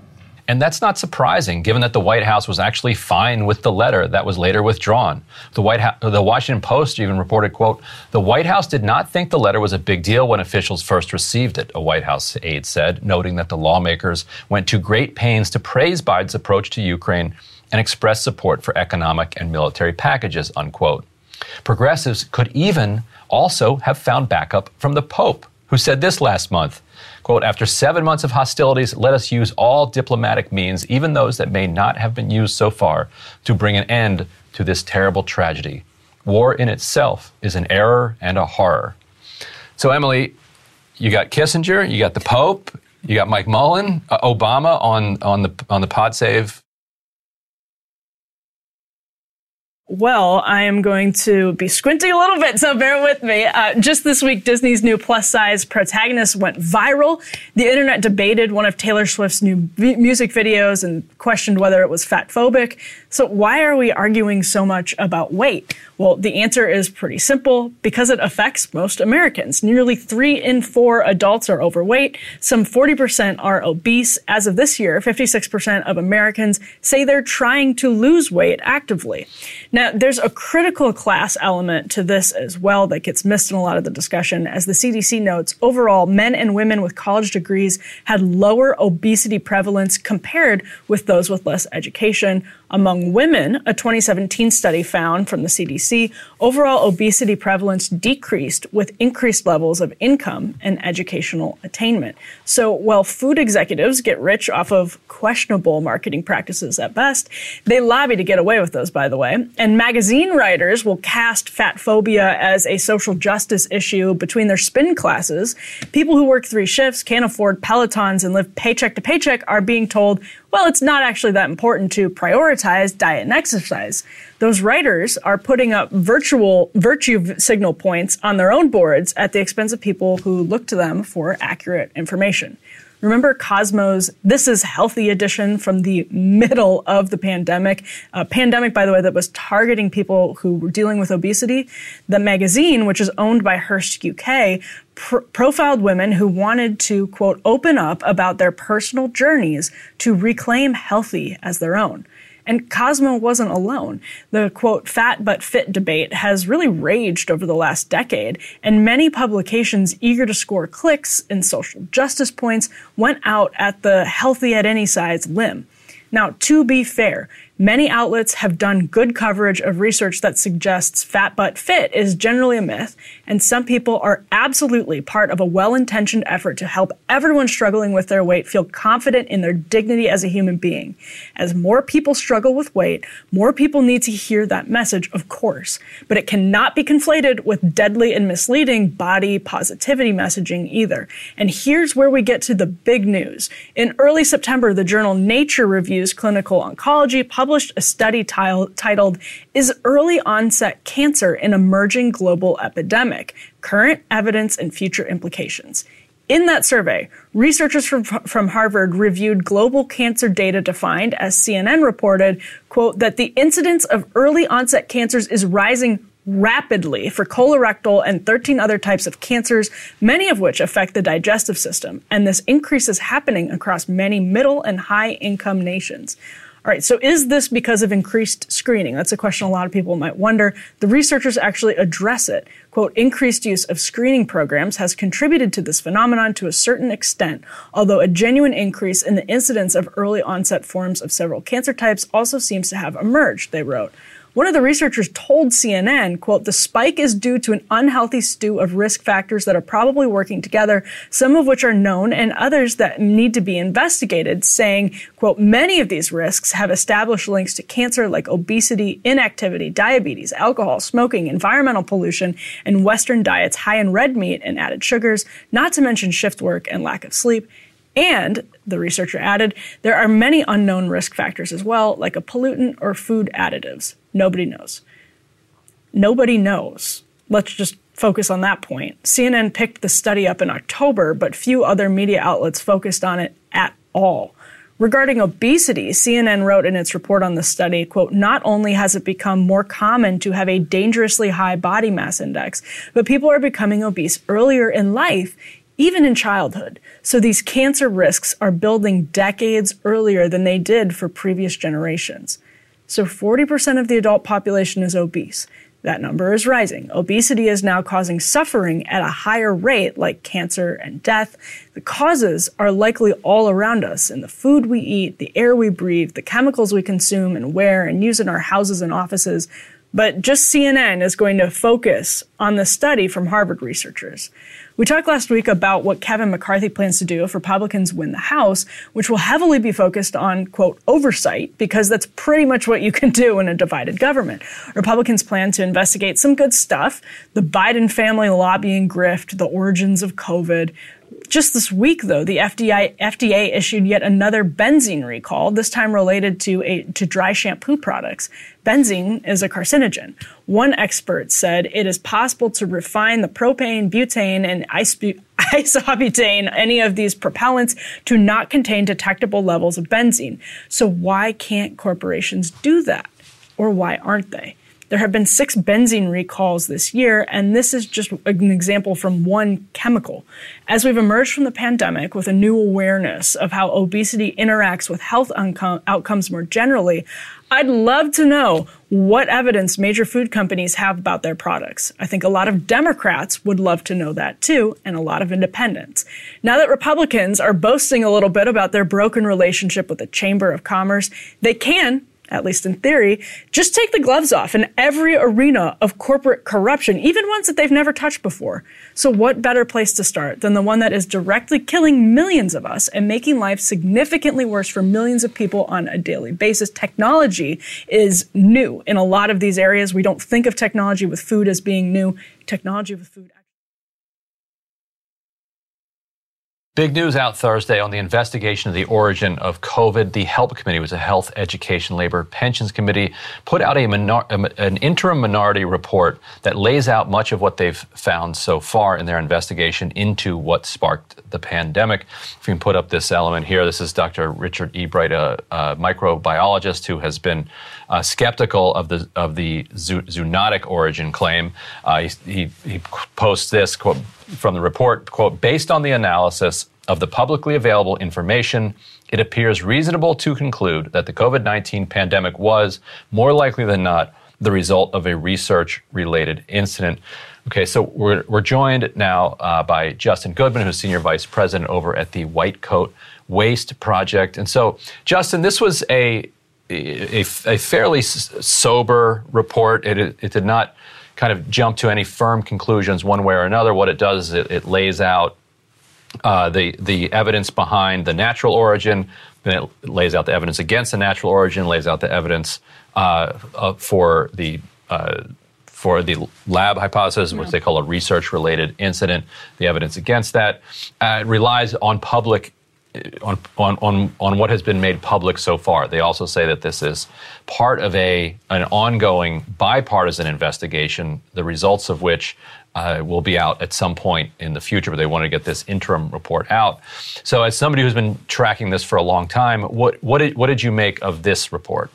And that's not surprising, given that the White House was actually fine with the letter that was later withdrawn. The White House, the Washington Post even reported, "quote The White House did not think the letter was a big deal when officials first received it." A White House aide said, noting that the lawmakers went to great pains to praise Biden's approach to Ukraine and express support for economic and military packages. Unquote. Progressives could even also have found backup from the Pope, who said this last month. Quote, after seven months of hostilities, let us use all diplomatic means, even those that may not have been used so far, to bring an end to this terrible tragedy. War in itself is an error and a horror. So, Emily, you got Kissinger, you got the Pope, you got Mike Mullen, uh, Obama on, on the on the Pod Save Well, I am going to be squinting a little bit, so bear with me. Uh, just this week, Disney's new plus size protagonist went viral. The internet debated one of Taylor Swift's new music videos and questioned whether it was fat phobic. So, why are we arguing so much about weight? Well, the answer is pretty simple because it affects most Americans. Nearly three in four adults are overweight. Some 40% are obese. As of this year, 56% of Americans say they're trying to lose weight actively. Now, there's a critical class element to this as well that gets missed in a lot of the discussion. As the CDC notes, overall, men and women with college degrees had lower obesity prevalence compared with those with less education. Among women, a 2017 study found from the CDC, overall obesity prevalence decreased with increased levels of income and educational attainment. So while food executives get rich off of questionable marketing practices at best, they lobby to get away with those, by the way. And magazine writers will cast fat phobia as a social justice issue between their spin classes. People who work three shifts, can't afford Pelotons, and live paycheck to paycheck are being told, well, it's not actually that important to prioritize diet and exercise. Those writers are putting up virtual virtue signal points on their own boards at the expense of people who look to them for accurate information. Remember Cosmo's This is Healthy edition from the middle of the pandemic? A pandemic, by the way, that was targeting people who were dealing with obesity. The magazine, which is owned by Hearst UK, pr- profiled women who wanted to, quote, open up about their personal journeys to reclaim healthy as their own. And Cosmo wasn't alone. The quote, fat but fit debate has really raged over the last decade, and many publications eager to score clicks and social justice points went out at the healthy at any size limb. Now, to be fair, Many outlets have done good coverage of research that suggests fat but fit is generally a myth, and some people are absolutely part of a well intentioned effort to help everyone struggling with their weight feel confident in their dignity as a human being. As more people struggle with weight, more people need to hear that message, of course, but it cannot be conflated with deadly and misleading body positivity messaging either. And here's where we get to the big news. In early September, the journal Nature Reviews Clinical Oncology published published a study t- titled Is Early Onset Cancer an Emerging Global Epidemic? Current Evidence and Future Implications. In that survey, researchers from, from Harvard reviewed global cancer data defined, as CNN reported, quote, that the incidence of early onset cancers is rising rapidly for colorectal and 13 other types of cancers, many of which affect the digestive system. And this increase is happening across many middle and high income nations. All right, so is this because of increased screening? That's a question a lot of people might wonder. The researchers actually address it. Quote, increased use of screening programs has contributed to this phenomenon to a certain extent, although a genuine increase in the incidence of early onset forms of several cancer types also seems to have emerged, they wrote. One of the researchers told CNN, quote, the spike is due to an unhealthy stew of risk factors that are probably working together, some of which are known and others that need to be investigated, saying, quote, many of these risks have established links to cancer like obesity, inactivity, diabetes, alcohol, smoking, environmental pollution, and Western diets high in red meat and added sugars, not to mention shift work and lack of sleep. And, the researcher added, there are many unknown risk factors as well, like a pollutant or food additives. Nobody knows. Nobody knows. Let's just focus on that point. CNN picked the study up in October, but few other media outlets focused on it at all. Regarding obesity, CNN wrote in its report on the study, quote, not only has it become more common to have a dangerously high body mass index, but people are becoming obese earlier in life, even in childhood. So these cancer risks are building decades earlier than they did for previous generations. So 40% of the adult population is obese. That number is rising. Obesity is now causing suffering at a higher rate, like cancer and death. The causes are likely all around us in the food we eat, the air we breathe, the chemicals we consume and wear and use in our houses and offices. But just CNN is going to focus on the study from Harvard researchers. We talked last week about what Kevin McCarthy plans to do if Republicans win the House, which will heavily be focused on, quote, oversight, because that's pretty much what you can do in a divided government. Republicans plan to investigate some good stuff the Biden family lobbying grift, the origins of COVID, just this week, though, the FDA, FDA issued yet another benzene recall, this time related to, a, to dry shampoo products. Benzene is a carcinogen. One expert said it is possible to refine the propane, butane, and isobutane, any of these propellants, to not contain detectable levels of benzene. So why can't corporations do that? Or why aren't they? There have been six benzene recalls this year, and this is just an example from one chemical. As we've emerged from the pandemic with a new awareness of how obesity interacts with health outcomes more generally, I'd love to know what evidence major food companies have about their products. I think a lot of Democrats would love to know that too, and a lot of independents. Now that Republicans are boasting a little bit about their broken relationship with the Chamber of Commerce, they can at least in theory, just take the gloves off in every arena of corporate corruption, even ones that they've never touched before. So, what better place to start than the one that is directly killing millions of us and making life significantly worse for millions of people on a daily basis? Technology is new in a lot of these areas. We don't think of technology with food as being new. Technology with food Big news out Thursday on the investigation of the origin of COVID. The HELP Committee was a Health, Education, Labor, Pensions Committee, put out a minor, an interim minority report that lays out much of what they've found so far in their investigation into what sparked the pandemic. If you can put up this element here, this is Dr. Richard Ebright, a, a microbiologist who has been uh, skeptical of the of the zoonotic origin claim. Uh, he, he, he posts this quote from the report, quote, based on the analysis of the publicly available information, it appears reasonable to conclude that the COVID 19 pandemic was, more likely than not, the result of a research related incident. Okay, so we're, we're joined now uh, by Justin Goodman, who's Senior Vice President over at the White Coat Waste Project. And so, Justin, this was a, a, a fairly sober report. It, it did not kind of jump to any firm conclusions one way or another. What it does is it, it lays out uh, the the evidence behind the natural origin, then it lays out the evidence against the natural origin, lays out the evidence uh, uh, for the uh, for the lab hypothesis, which they call a research related incident, the evidence against that. Uh, it relies on public. On, on, on, what has been made public so far. They also say that this is part of a an ongoing bipartisan investigation, the results of which uh, will be out at some point in the future, but they want to get this interim report out. So, as somebody who's been tracking this for a long time, what what did, what did you make of this report?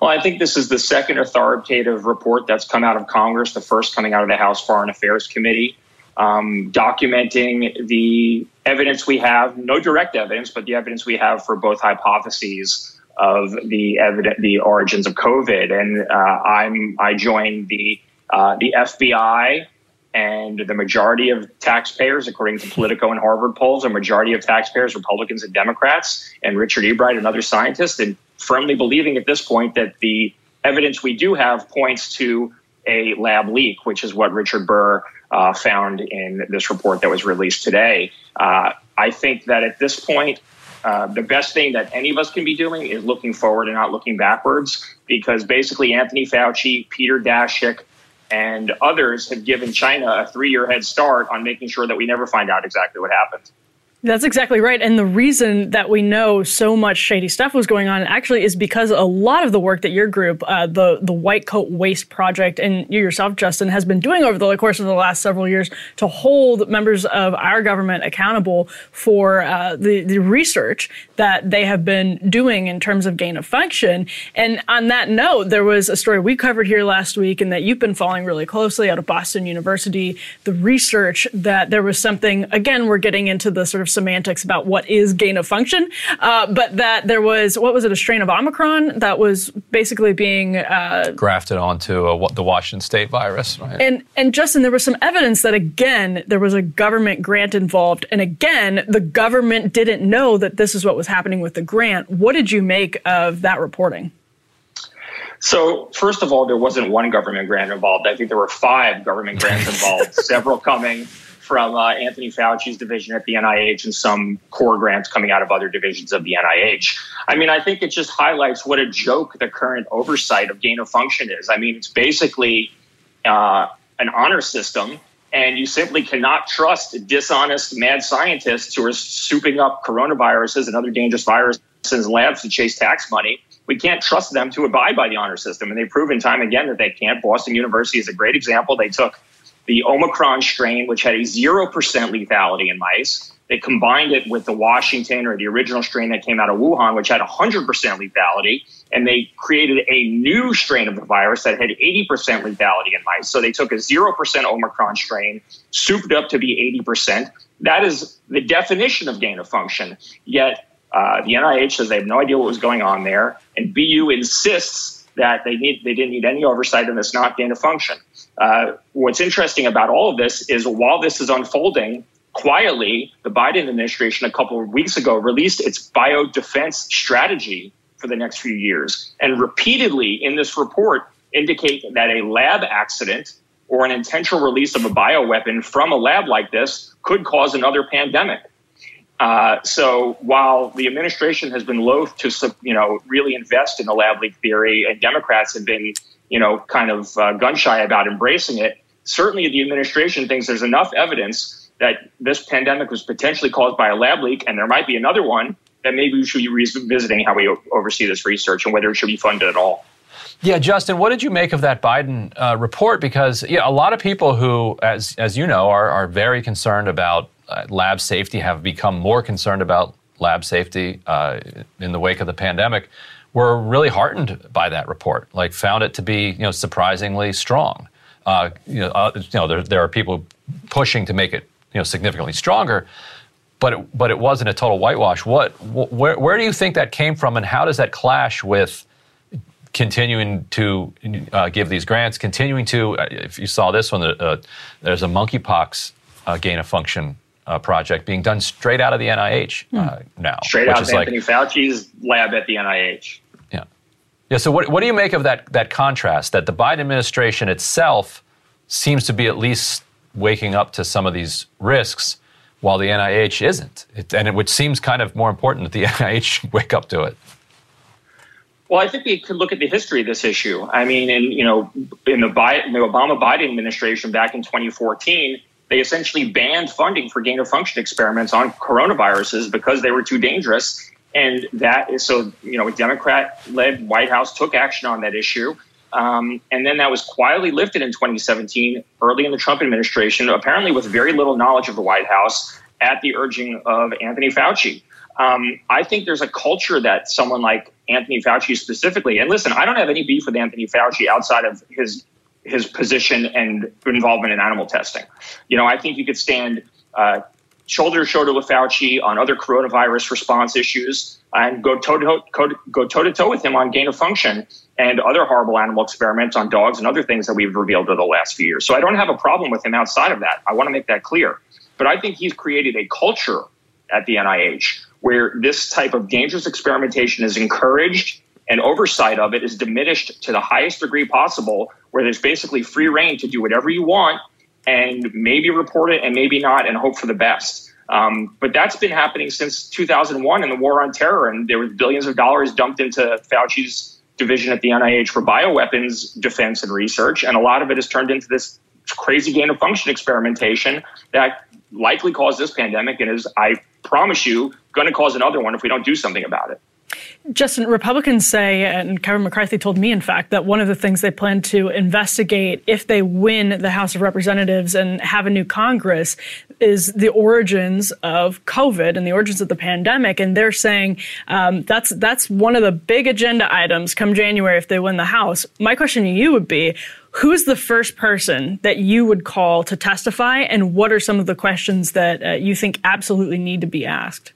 Well, I think this is the second authoritative report that's come out of Congress, the first coming out of the House Foreign Affairs Committee, um, documenting the evidence we have, no direct evidence, but the evidence we have for both hypotheses of the evidence, the origins of COVID. And uh, I'm I joined the uh, the FBI and the majority of taxpayers, according to Politico and Harvard polls, a majority of taxpayers, Republicans and Democrats, and Richard Ebright and other scientists, and firmly believing at this point that the evidence we do have points to a lab leak, which is what Richard Burr uh, found in this report that was released today. Uh, I think that at this point, uh, the best thing that any of us can be doing is looking forward and not looking backwards, because basically Anthony Fauci, Peter Daszak, and others have given China a three year head start on making sure that we never find out exactly what happened. That's exactly right. And the reason that we know so much shady stuff was going on actually is because a lot of the work that your group, uh, the, the White Coat Waste Project, and you yourself, Justin, has been doing over the course of the last several years to hold members of our government accountable for uh, the, the research that they have been doing in terms of gain of function. And on that note, there was a story we covered here last week and that you've been following really closely out of Boston University, the research that there was something, again, we're getting into the sort of semantics about what is gain of function, uh, but that there was what was it a strain of Omicron that was basically being uh, grafted onto a, the Washington State virus, right? And and Justin, there was some evidence that again there was a government grant involved, and again the government didn't know that this is what was happening with the grant. What did you make of that reporting? So, first of all, there wasn't one government grant involved. I think there were five government grants involved, several coming from uh, Anthony Fauci's division at the NIH and some core grants coming out of other divisions of the NIH. I mean, I think it just highlights what a joke the current oversight of gain of function is. I mean, it's basically uh, an honor system, and you simply cannot trust dishonest mad scientists who are souping up coronaviruses and other dangerous viruses in labs to chase tax money. We can't trust them to abide by the honor system, and they've proven time again that they can't. Boston University is a great example. They took the Omicron strain, which had a 0% lethality in mice. They combined it with the Washington or the original strain that came out of Wuhan, which had 100% lethality. And they created a new strain of the virus that had 80% lethality in mice. So they took a 0% Omicron strain, souped up to be 80%. That is the definition of gain of function. Yet uh, the NIH says they have no idea what was going on there. And BU insists that they need they didn't need any oversight and it's not gain of function. Uh, what's interesting about all of this is while this is unfolding quietly, the Biden administration a couple of weeks ago released its bio defense strategy for the next few years, and repeatedly in this report indicate that a lab accident or an intentional release of a bioweapon from a lab like this could cause another pandemic. Uh, so while the administration has been loath to, you know, really invest in the lab leak theory, and Democrats have been, you know, kind of uh, gun shy about embracing it, certainly the administration thinks there's enough evidence that this pandemic was potentially caused by a lab leak, and there might be another one that maybe we should be revisiting how we oversee this research and whether it should be funded at all. Yeah, Justin, what did you make of that Biden uh, report? Because yeah, a lot of people who, as as you know, are are very concerned about lab safety have become more concerned about lab safety uh, in the wake of the pandemic were really heartened by that report. Like found it to be you know surprisingly strong. Uh, you know, uh, you know there, there are people pushing to make it you know significantly stronger. but it, but it wasn't a total whitewash. What wh- where where do you think that came from, and how does that clash with continuing to uh, give these grants, continuing to uh, if you saw this one, uh, there's a monkeypox uh, gain of function uh, project being done straight out of the NIH uh, hmm. now, straight out of Anthony like, Fauci's lab at the NIH. Yeah, yeah. So what what do you make of that that contrast that the Biden administration itself seems to be at least waking up to some of these risks? while the NIH isn't. It, and it which seems kind of more important that the NIH wake up to it. Well, I think we could look at the history of this issue. I mean, in you know, in the, Biden, the Obama Biden administration back in 2014, they essentially banned funding for gain of function experiments on coronaviruses because they were too dangerous. And that is so you know, a Democrat-led White House took action on that issue. Um, and then that was quietly lifted in 2017, early in the Trump administration, apparently with very little knowledge of the White House at the urging of Anthony Fauci. Um, I think there's a culture that someone like Anthony Fauci specifically, and listen, I don't have any beef with Anthony Fauci outside of his his position and involvement in animal testing. You know, I think you could stand uh, shoulder to shoulder with Fauci on other coronavirus response issues and go toe to toe, with him on gain of function and other horrible animal experiments on dogs and other things that we've revealed over the last few years. So I don't have a problem with him outside of that. I want to make that clear. But I think he's created a culture at the NIH where this type of dangerous experimentation is encouraged and oversight of it is diminished to the highest degree possible, where there's basically free reign to do whatever you want and maybe report it and maybe not and hope for the best. Um, but that's been happening since 2001 in the war on terror, and there was billions of dollars dumped into Fauci's division at the NIH for bioweapons defense and research, and a lot of it has turned into this crazy gain of function experimentation that likely caused this pandemic and is, I promise you, going to cause another one if we don't do something about it. Justin, Republicans say, and Kevin McCarthy told me, in fact, that one of the things they plan to investigate if they win the House of Representatives and have a new Congress is the origins of COVID and the origins of the pandemic. And they're saying um, that's that's one of the big agenda items come January if they win the House. My question to you would be, who's the first person that you would call to testify, and what are some of the questions that uh, you think absolutely need to be asked?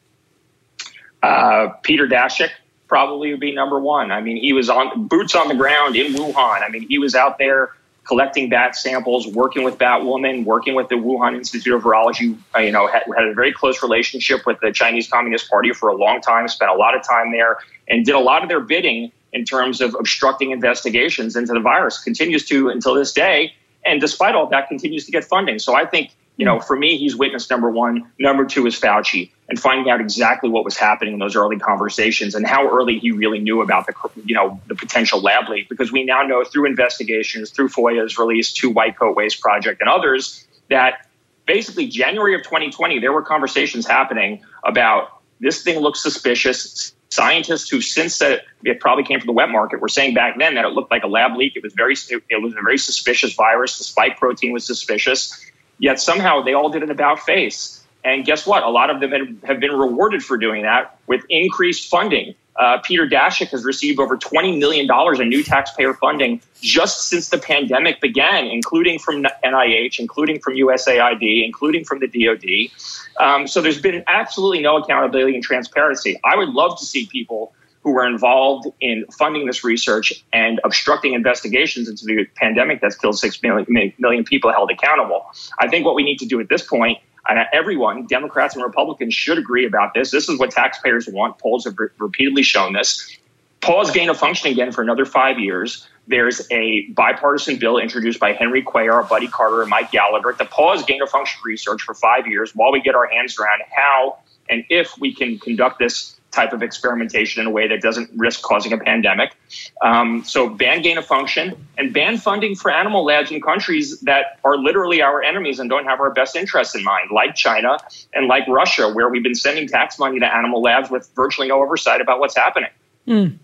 Uh, Peter Daszak probably would be number one. I mean, he was on boots on the ground in Wuhan. I mean, he was out there collecting bat samples, working with Batwoman, working with the Wuhan Institute of Virology. Uh, you know, had, had, a very close relationship with the Chinese Communist Party for a long time. Spent a lot of time there and did a lot of their bidding in terms of obstructing investigations into the virus. Continues to until this day, and despite all that, continues to get funding. So I think you know, hmm. for me, he's witness number one. Number two is Fauci and finding out exactly what was happening in those early conversations and how early he really knew about the, you know, the potential lab leak. Because we now know through investigations, through FOIA's release to White Coat Waste Project and others, that basically January of 2020, there were conversations happening about this thing looks suspicious. Scientists who since said it probably came from the wet market were saying back then that it looked like a lab leak. It was very, it was a very suspicious virus. The spike protein was suspicious Yet somehow they all did an about face. And guess what? A lot of them have been rewarded for doing that with increased funding. Uh, Peter Daszak has received over $20 million in new taxpayer funding just since the pandemic began, including from NIH, including from USAID, including from the DoD. Um, so there's been absolutely no accountability and transparency. I would love to see people who were involved in funding this research and obstructing investigations into the pandemic that's killed 6 million, million people held accountable. I think what we need to do at this point, and everyone, Democrats and Republicans, should agree about this. This is what taxpayers want. Polls have re- repeatedly shown this. Pause gain of function again for another five years. There's a bipartisan bill introduced by Henry Cuellar, Buddy Carter, and Mike Gallagher to pause gain of function research for five years while we get our hands around how and if we can conduct this type of experimentation in a way that doesn't risk causing a pandemic. Um, so ban gain of function and ban funding for animal labs in countries that are literally our enemies and don't have our best interests in mind, like China and like Russia, where we've been sending tax money to animal labs with virtually no oversight about what's happening. Mm.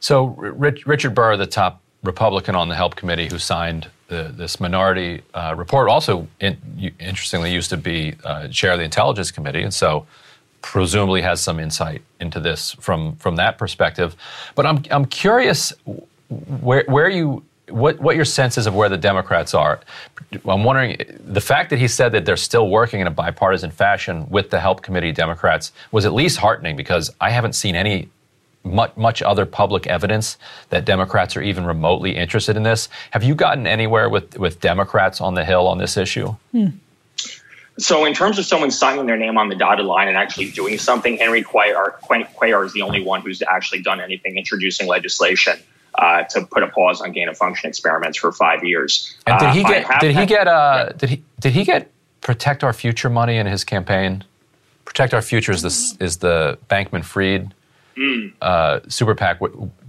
So Rich, Richard Burr, the top Republican on the Help Committee who signed the, this minority uh, report, also in, interestingly used to be uh, chair of the Intelligence Committee, and so presumably has some insight into this from from that perspective. But I'm I'm curious where where you what what your sense is of where the Democrats are. I'm wondering the fact that he said that they're still working in a bipartisan fashion with the help committee Democrats was at least heartening because I haven't seen any much, much other public evidence that Democrats are even remotely interested in this. Have you gotten anywhere with, with Democrats on the Hill on this issue? Hmm. So, in terms of someone signing their name on the dotted line and actually doing something, Henry Cuellar, Cuellar is the only one who's actually done anything, introducing legislation uh, to put a pause on gain of function experiments for five years. And did he uh, get? Did he get? Uh, did he? Did he get? Protect Our Future money in his campaign. Protect Our Future is the is the Bankman-Fried mm. uh, super PAC,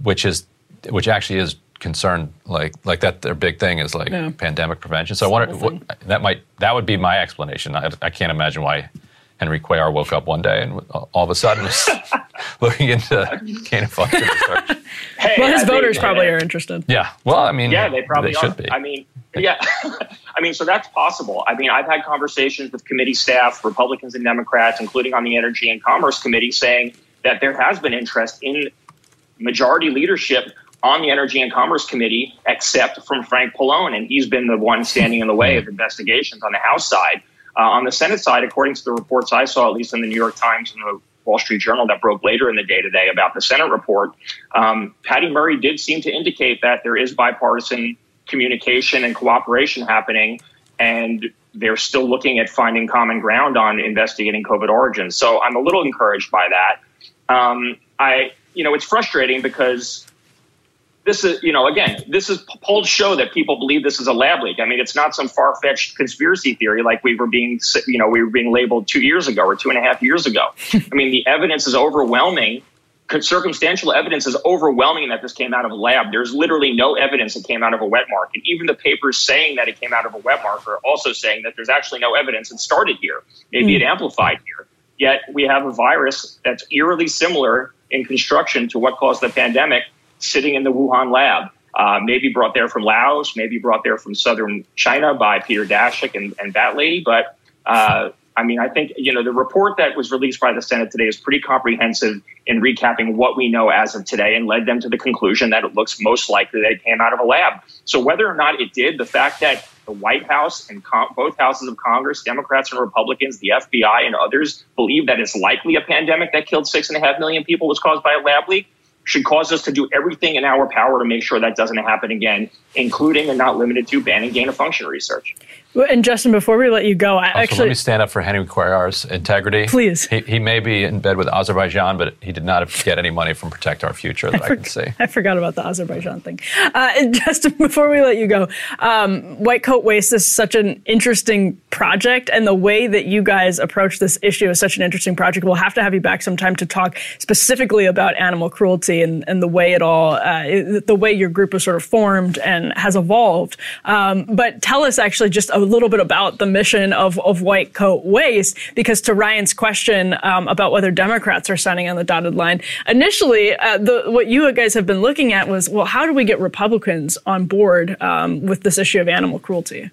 which is which actually is concerned like like that their big thing is like yeah. pandemic prevention. So I wonder what, that might that would be my explanation. I, I can't imagine why Henry Cuellar woke up one day and all of a sudden was looking into gain of function research. Hey, well, his I voters probably are interested. Yeah. Well, I mean, yeah, they probably they should be. I mean, yeah. I mean, so that's possible. I mean, I've had conversations with committee staff, Republicans and Democrats, including on the Energy and Commerce Committee, saying that there has been interest in majority leadership on the Energy and Commerce Committee, except from Frank Pallone, and he's been the one standing in the way of investigations on the House side. Uh, on the Senate side, according to the reports I saw, at least in the New York Times and the Wall Street Journal that broke later in the day today about the Senate report, um, Patty Murray did seem to indicate that there is bipartisan communication and cooperation happening, and they're still looking at finding common ground on investigating COVID origins. So I'm a little encouraged by that. Um, I, you know, it's frustrating because this is, you know, again, this is polls show that people believe this is a lab leak. I mean, it's not some far fetched conspiracy theory like we were being, you know, we were being labeled two years ago or two and a half years ago. I mean, the evidence is overwhelming. Circumstantial evidence is overwhelming that this came out of a lab. There's literally no evidence it came out of a wet mark. And even the papers saying that it came out of a wet mark are also saying that there's actually no evidence it started here. Maybe mm. it amplified here. Yet we have a virus that's eerily similar in construction to what caused the pandemic sitting in the Wuhan lab. Uh, maybe brought there from Laos, maybe brought there from southern China by Peter Daszak and, and that lady. But uh, I mean, I think, you know, the report that was released by the Senate today is pretty comprehensive in recapping what we know as of today and led them to the conclusion that it looks most likely that it came out of a lab. So whether or not it did, the fact that the White House and com- both houses of Congress, Democrats and Republicans, the FBI and others believe that it's likely a pandemic that killed six and a half million people was caused by a lab leak should cause us to do everything in our power to make sure that doesn't happen again, including and not limited to banning gain of function research. And Justin, before we let you go, I also, actually let me stand up for Henry Cuellar's integrity. Please, he, he, may be in bed with Azerbaijan, but he did not get any money from Protect Our Future that I, I for- can see. I forgot about the Azerbaijan thing. Uh, Justin, before we let you go, um, White Coat Waste is such an interesting project, and the way that you guys approach this issue is such an interesting project. We'll have to have you back sometime to talk specifically about animal cruelty and, and the way it all, uh, the way your group was sort of formed and has evolved. Um, but tell us actually just a little bit about the mission of, of White Coat Waste, because to Ryan's question um, about whether Democrats are signing on the dotted line, initially, uh, the, what you guys have been looking at was, well, how do we get Republicans on board um, with this issue of animal cruelty?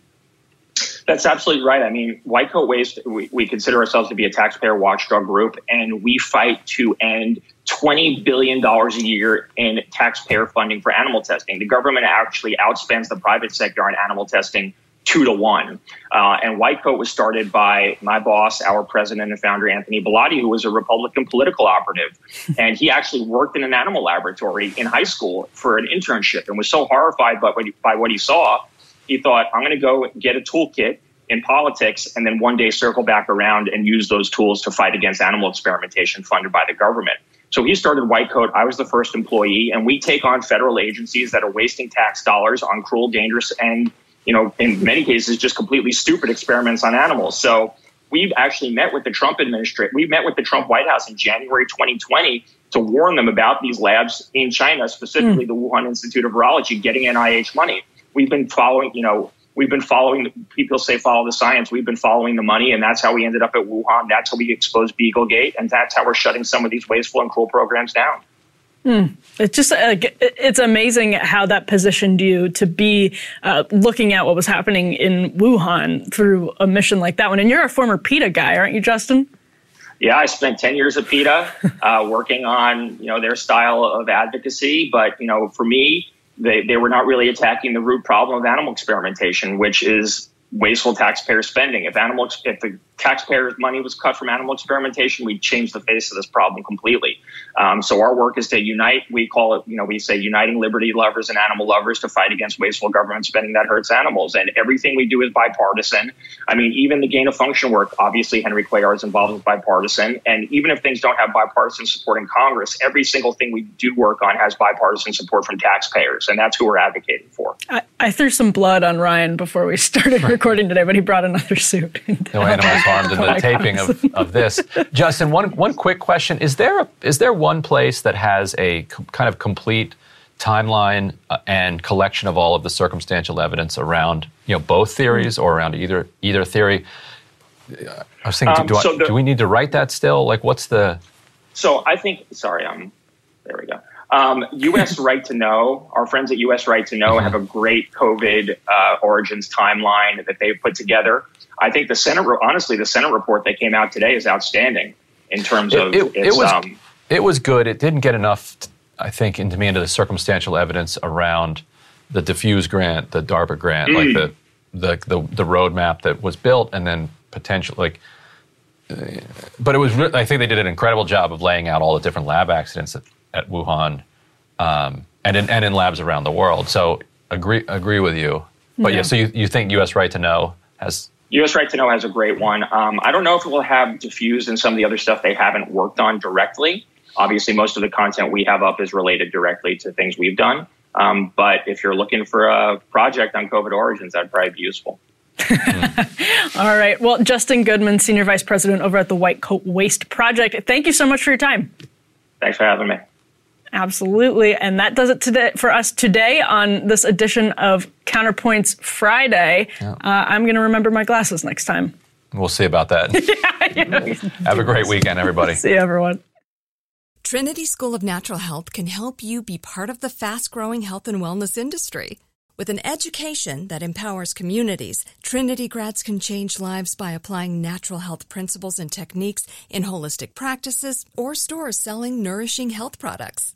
That's absolutely right. I mean, White Coat Waste, we, we, consider ourselves to be a taxpayer watchdog group, and we fight to end $20 billion a year in taxpayer funding for animal testing. The government actually outspends the private sector on animal testing two to one. Uh, and White Coat was started by my boss, our president and founder, Anthony Bellotti, who was a Republican political operative. and he actually worked in an animal laboratory in high school for an internship and was so horrified by what he, by what he saw, he thought, I'm going to go get a toolkit in politics and then one day circle back around and use those tools to fight against animal experimentation funded by the government. So he started White Coat. I was the first employee, and we take on federal agencies that are wasting tax dollars on cruel, dangerous, and you know, in many cases, just completely stupid experiments on animals. So we've actually met with the Trump administration. We met with the Trump White House in January 2020 to warn them about these labs in China, specifically mm. the Wuhan Institute of Virology, getting NIH money. We've been following, you know, we've been following. People say follow the science. We've been following the money, and that's how we ended up at Wuhan. That's how we exposed BeagleGate, and that's how we're shutting some of these wasteful and cruel programs down. Hmm. It's just uh, it's amazing how that positioned you to be uh, looking at what was happening in Wuhan through a mission like that one. And you're a former PETA guy, aren't you, Justin? Yeah, I spent ten years at PETA uh, working on you know their style of advocacy. But you know, for me, they, they were not really attacking the root problem of animal experimentation, which is wasteful taxpayer spending. If animal, if the taxpayers' money was cut from animal experimentation, we'd change the face of this problem completely. Um, so our work is to unite. We call it, you know, we say uniting liberty lovers and animal lovers to fight against wasteful government spending that hurts animals. And everything we do is bipartisan. I mean, even the gain of function work, obviously Henry Cuellar is involved with bipartisan. And even if things don't have bipartisan support in Congress, every single thing we do work on has bipartisan support from taxpayers. And that's who we're advocating for. I, I threw some blood on Ryan before we started recording today, but he brought another suit. No animals harmed in the taping of, of this. Justin, one one quick question: Is there a, is there one place that has a com- kind of complete timeline uh, and collection of all of the circumstantial evidence around you know both theories or around either either theory? I was thinking, Um, do, I- so the- do we need to write that still? Like, what's the So I think, sorry, um, there we go. Um, U.S. Right to Know, our friends at U.S. Right to Know have a great COVID uh, origins timeline that they've put together. I think the Senate, honestly, the Senate report that came out today is outstanding in terms of it, it its, was um, it was good. It didn't get enough, I think, into me into the circumstantial evidence around the DEFUSE grant, the DARPA grant, like Mm. the the the the roadmap that was built, and then potential like. uh, But it was. I think they did an incredible job of laying out all the different lab accidents at, at Wuhan, um, and in and in labs around the world. So agree agree with you. But yeah, Yeah. so you, you think U.S. Right to Know has U.S. Right to Know has a great one. Um, I don't know if it will have diffused and some of the other stuff they haven't worked on directly. Obviously, most of the content we have up is related directly to things we've done. Um, but if you're looking for a project on COVID origins, that'd probably be useful. All right. Well, Justin Goodman, Senior Vice President over at the White Coat Waste Project, thank you so much for your time. Thanks for having me. Absolutely. And that does it today for us today on this edition of Counterpoints Friday. Uh, I'm going to remember my glasses next time. We'll see about that. Have a great weekend, everybody. See you, everyone. Trinity School of Natural Health can help you be part of the fast growing health and wellness industry. With an education that empowers communities, Trinity grads can change lives by applying natural health principles and techniques in holistic practices or stores selling nourishing health products.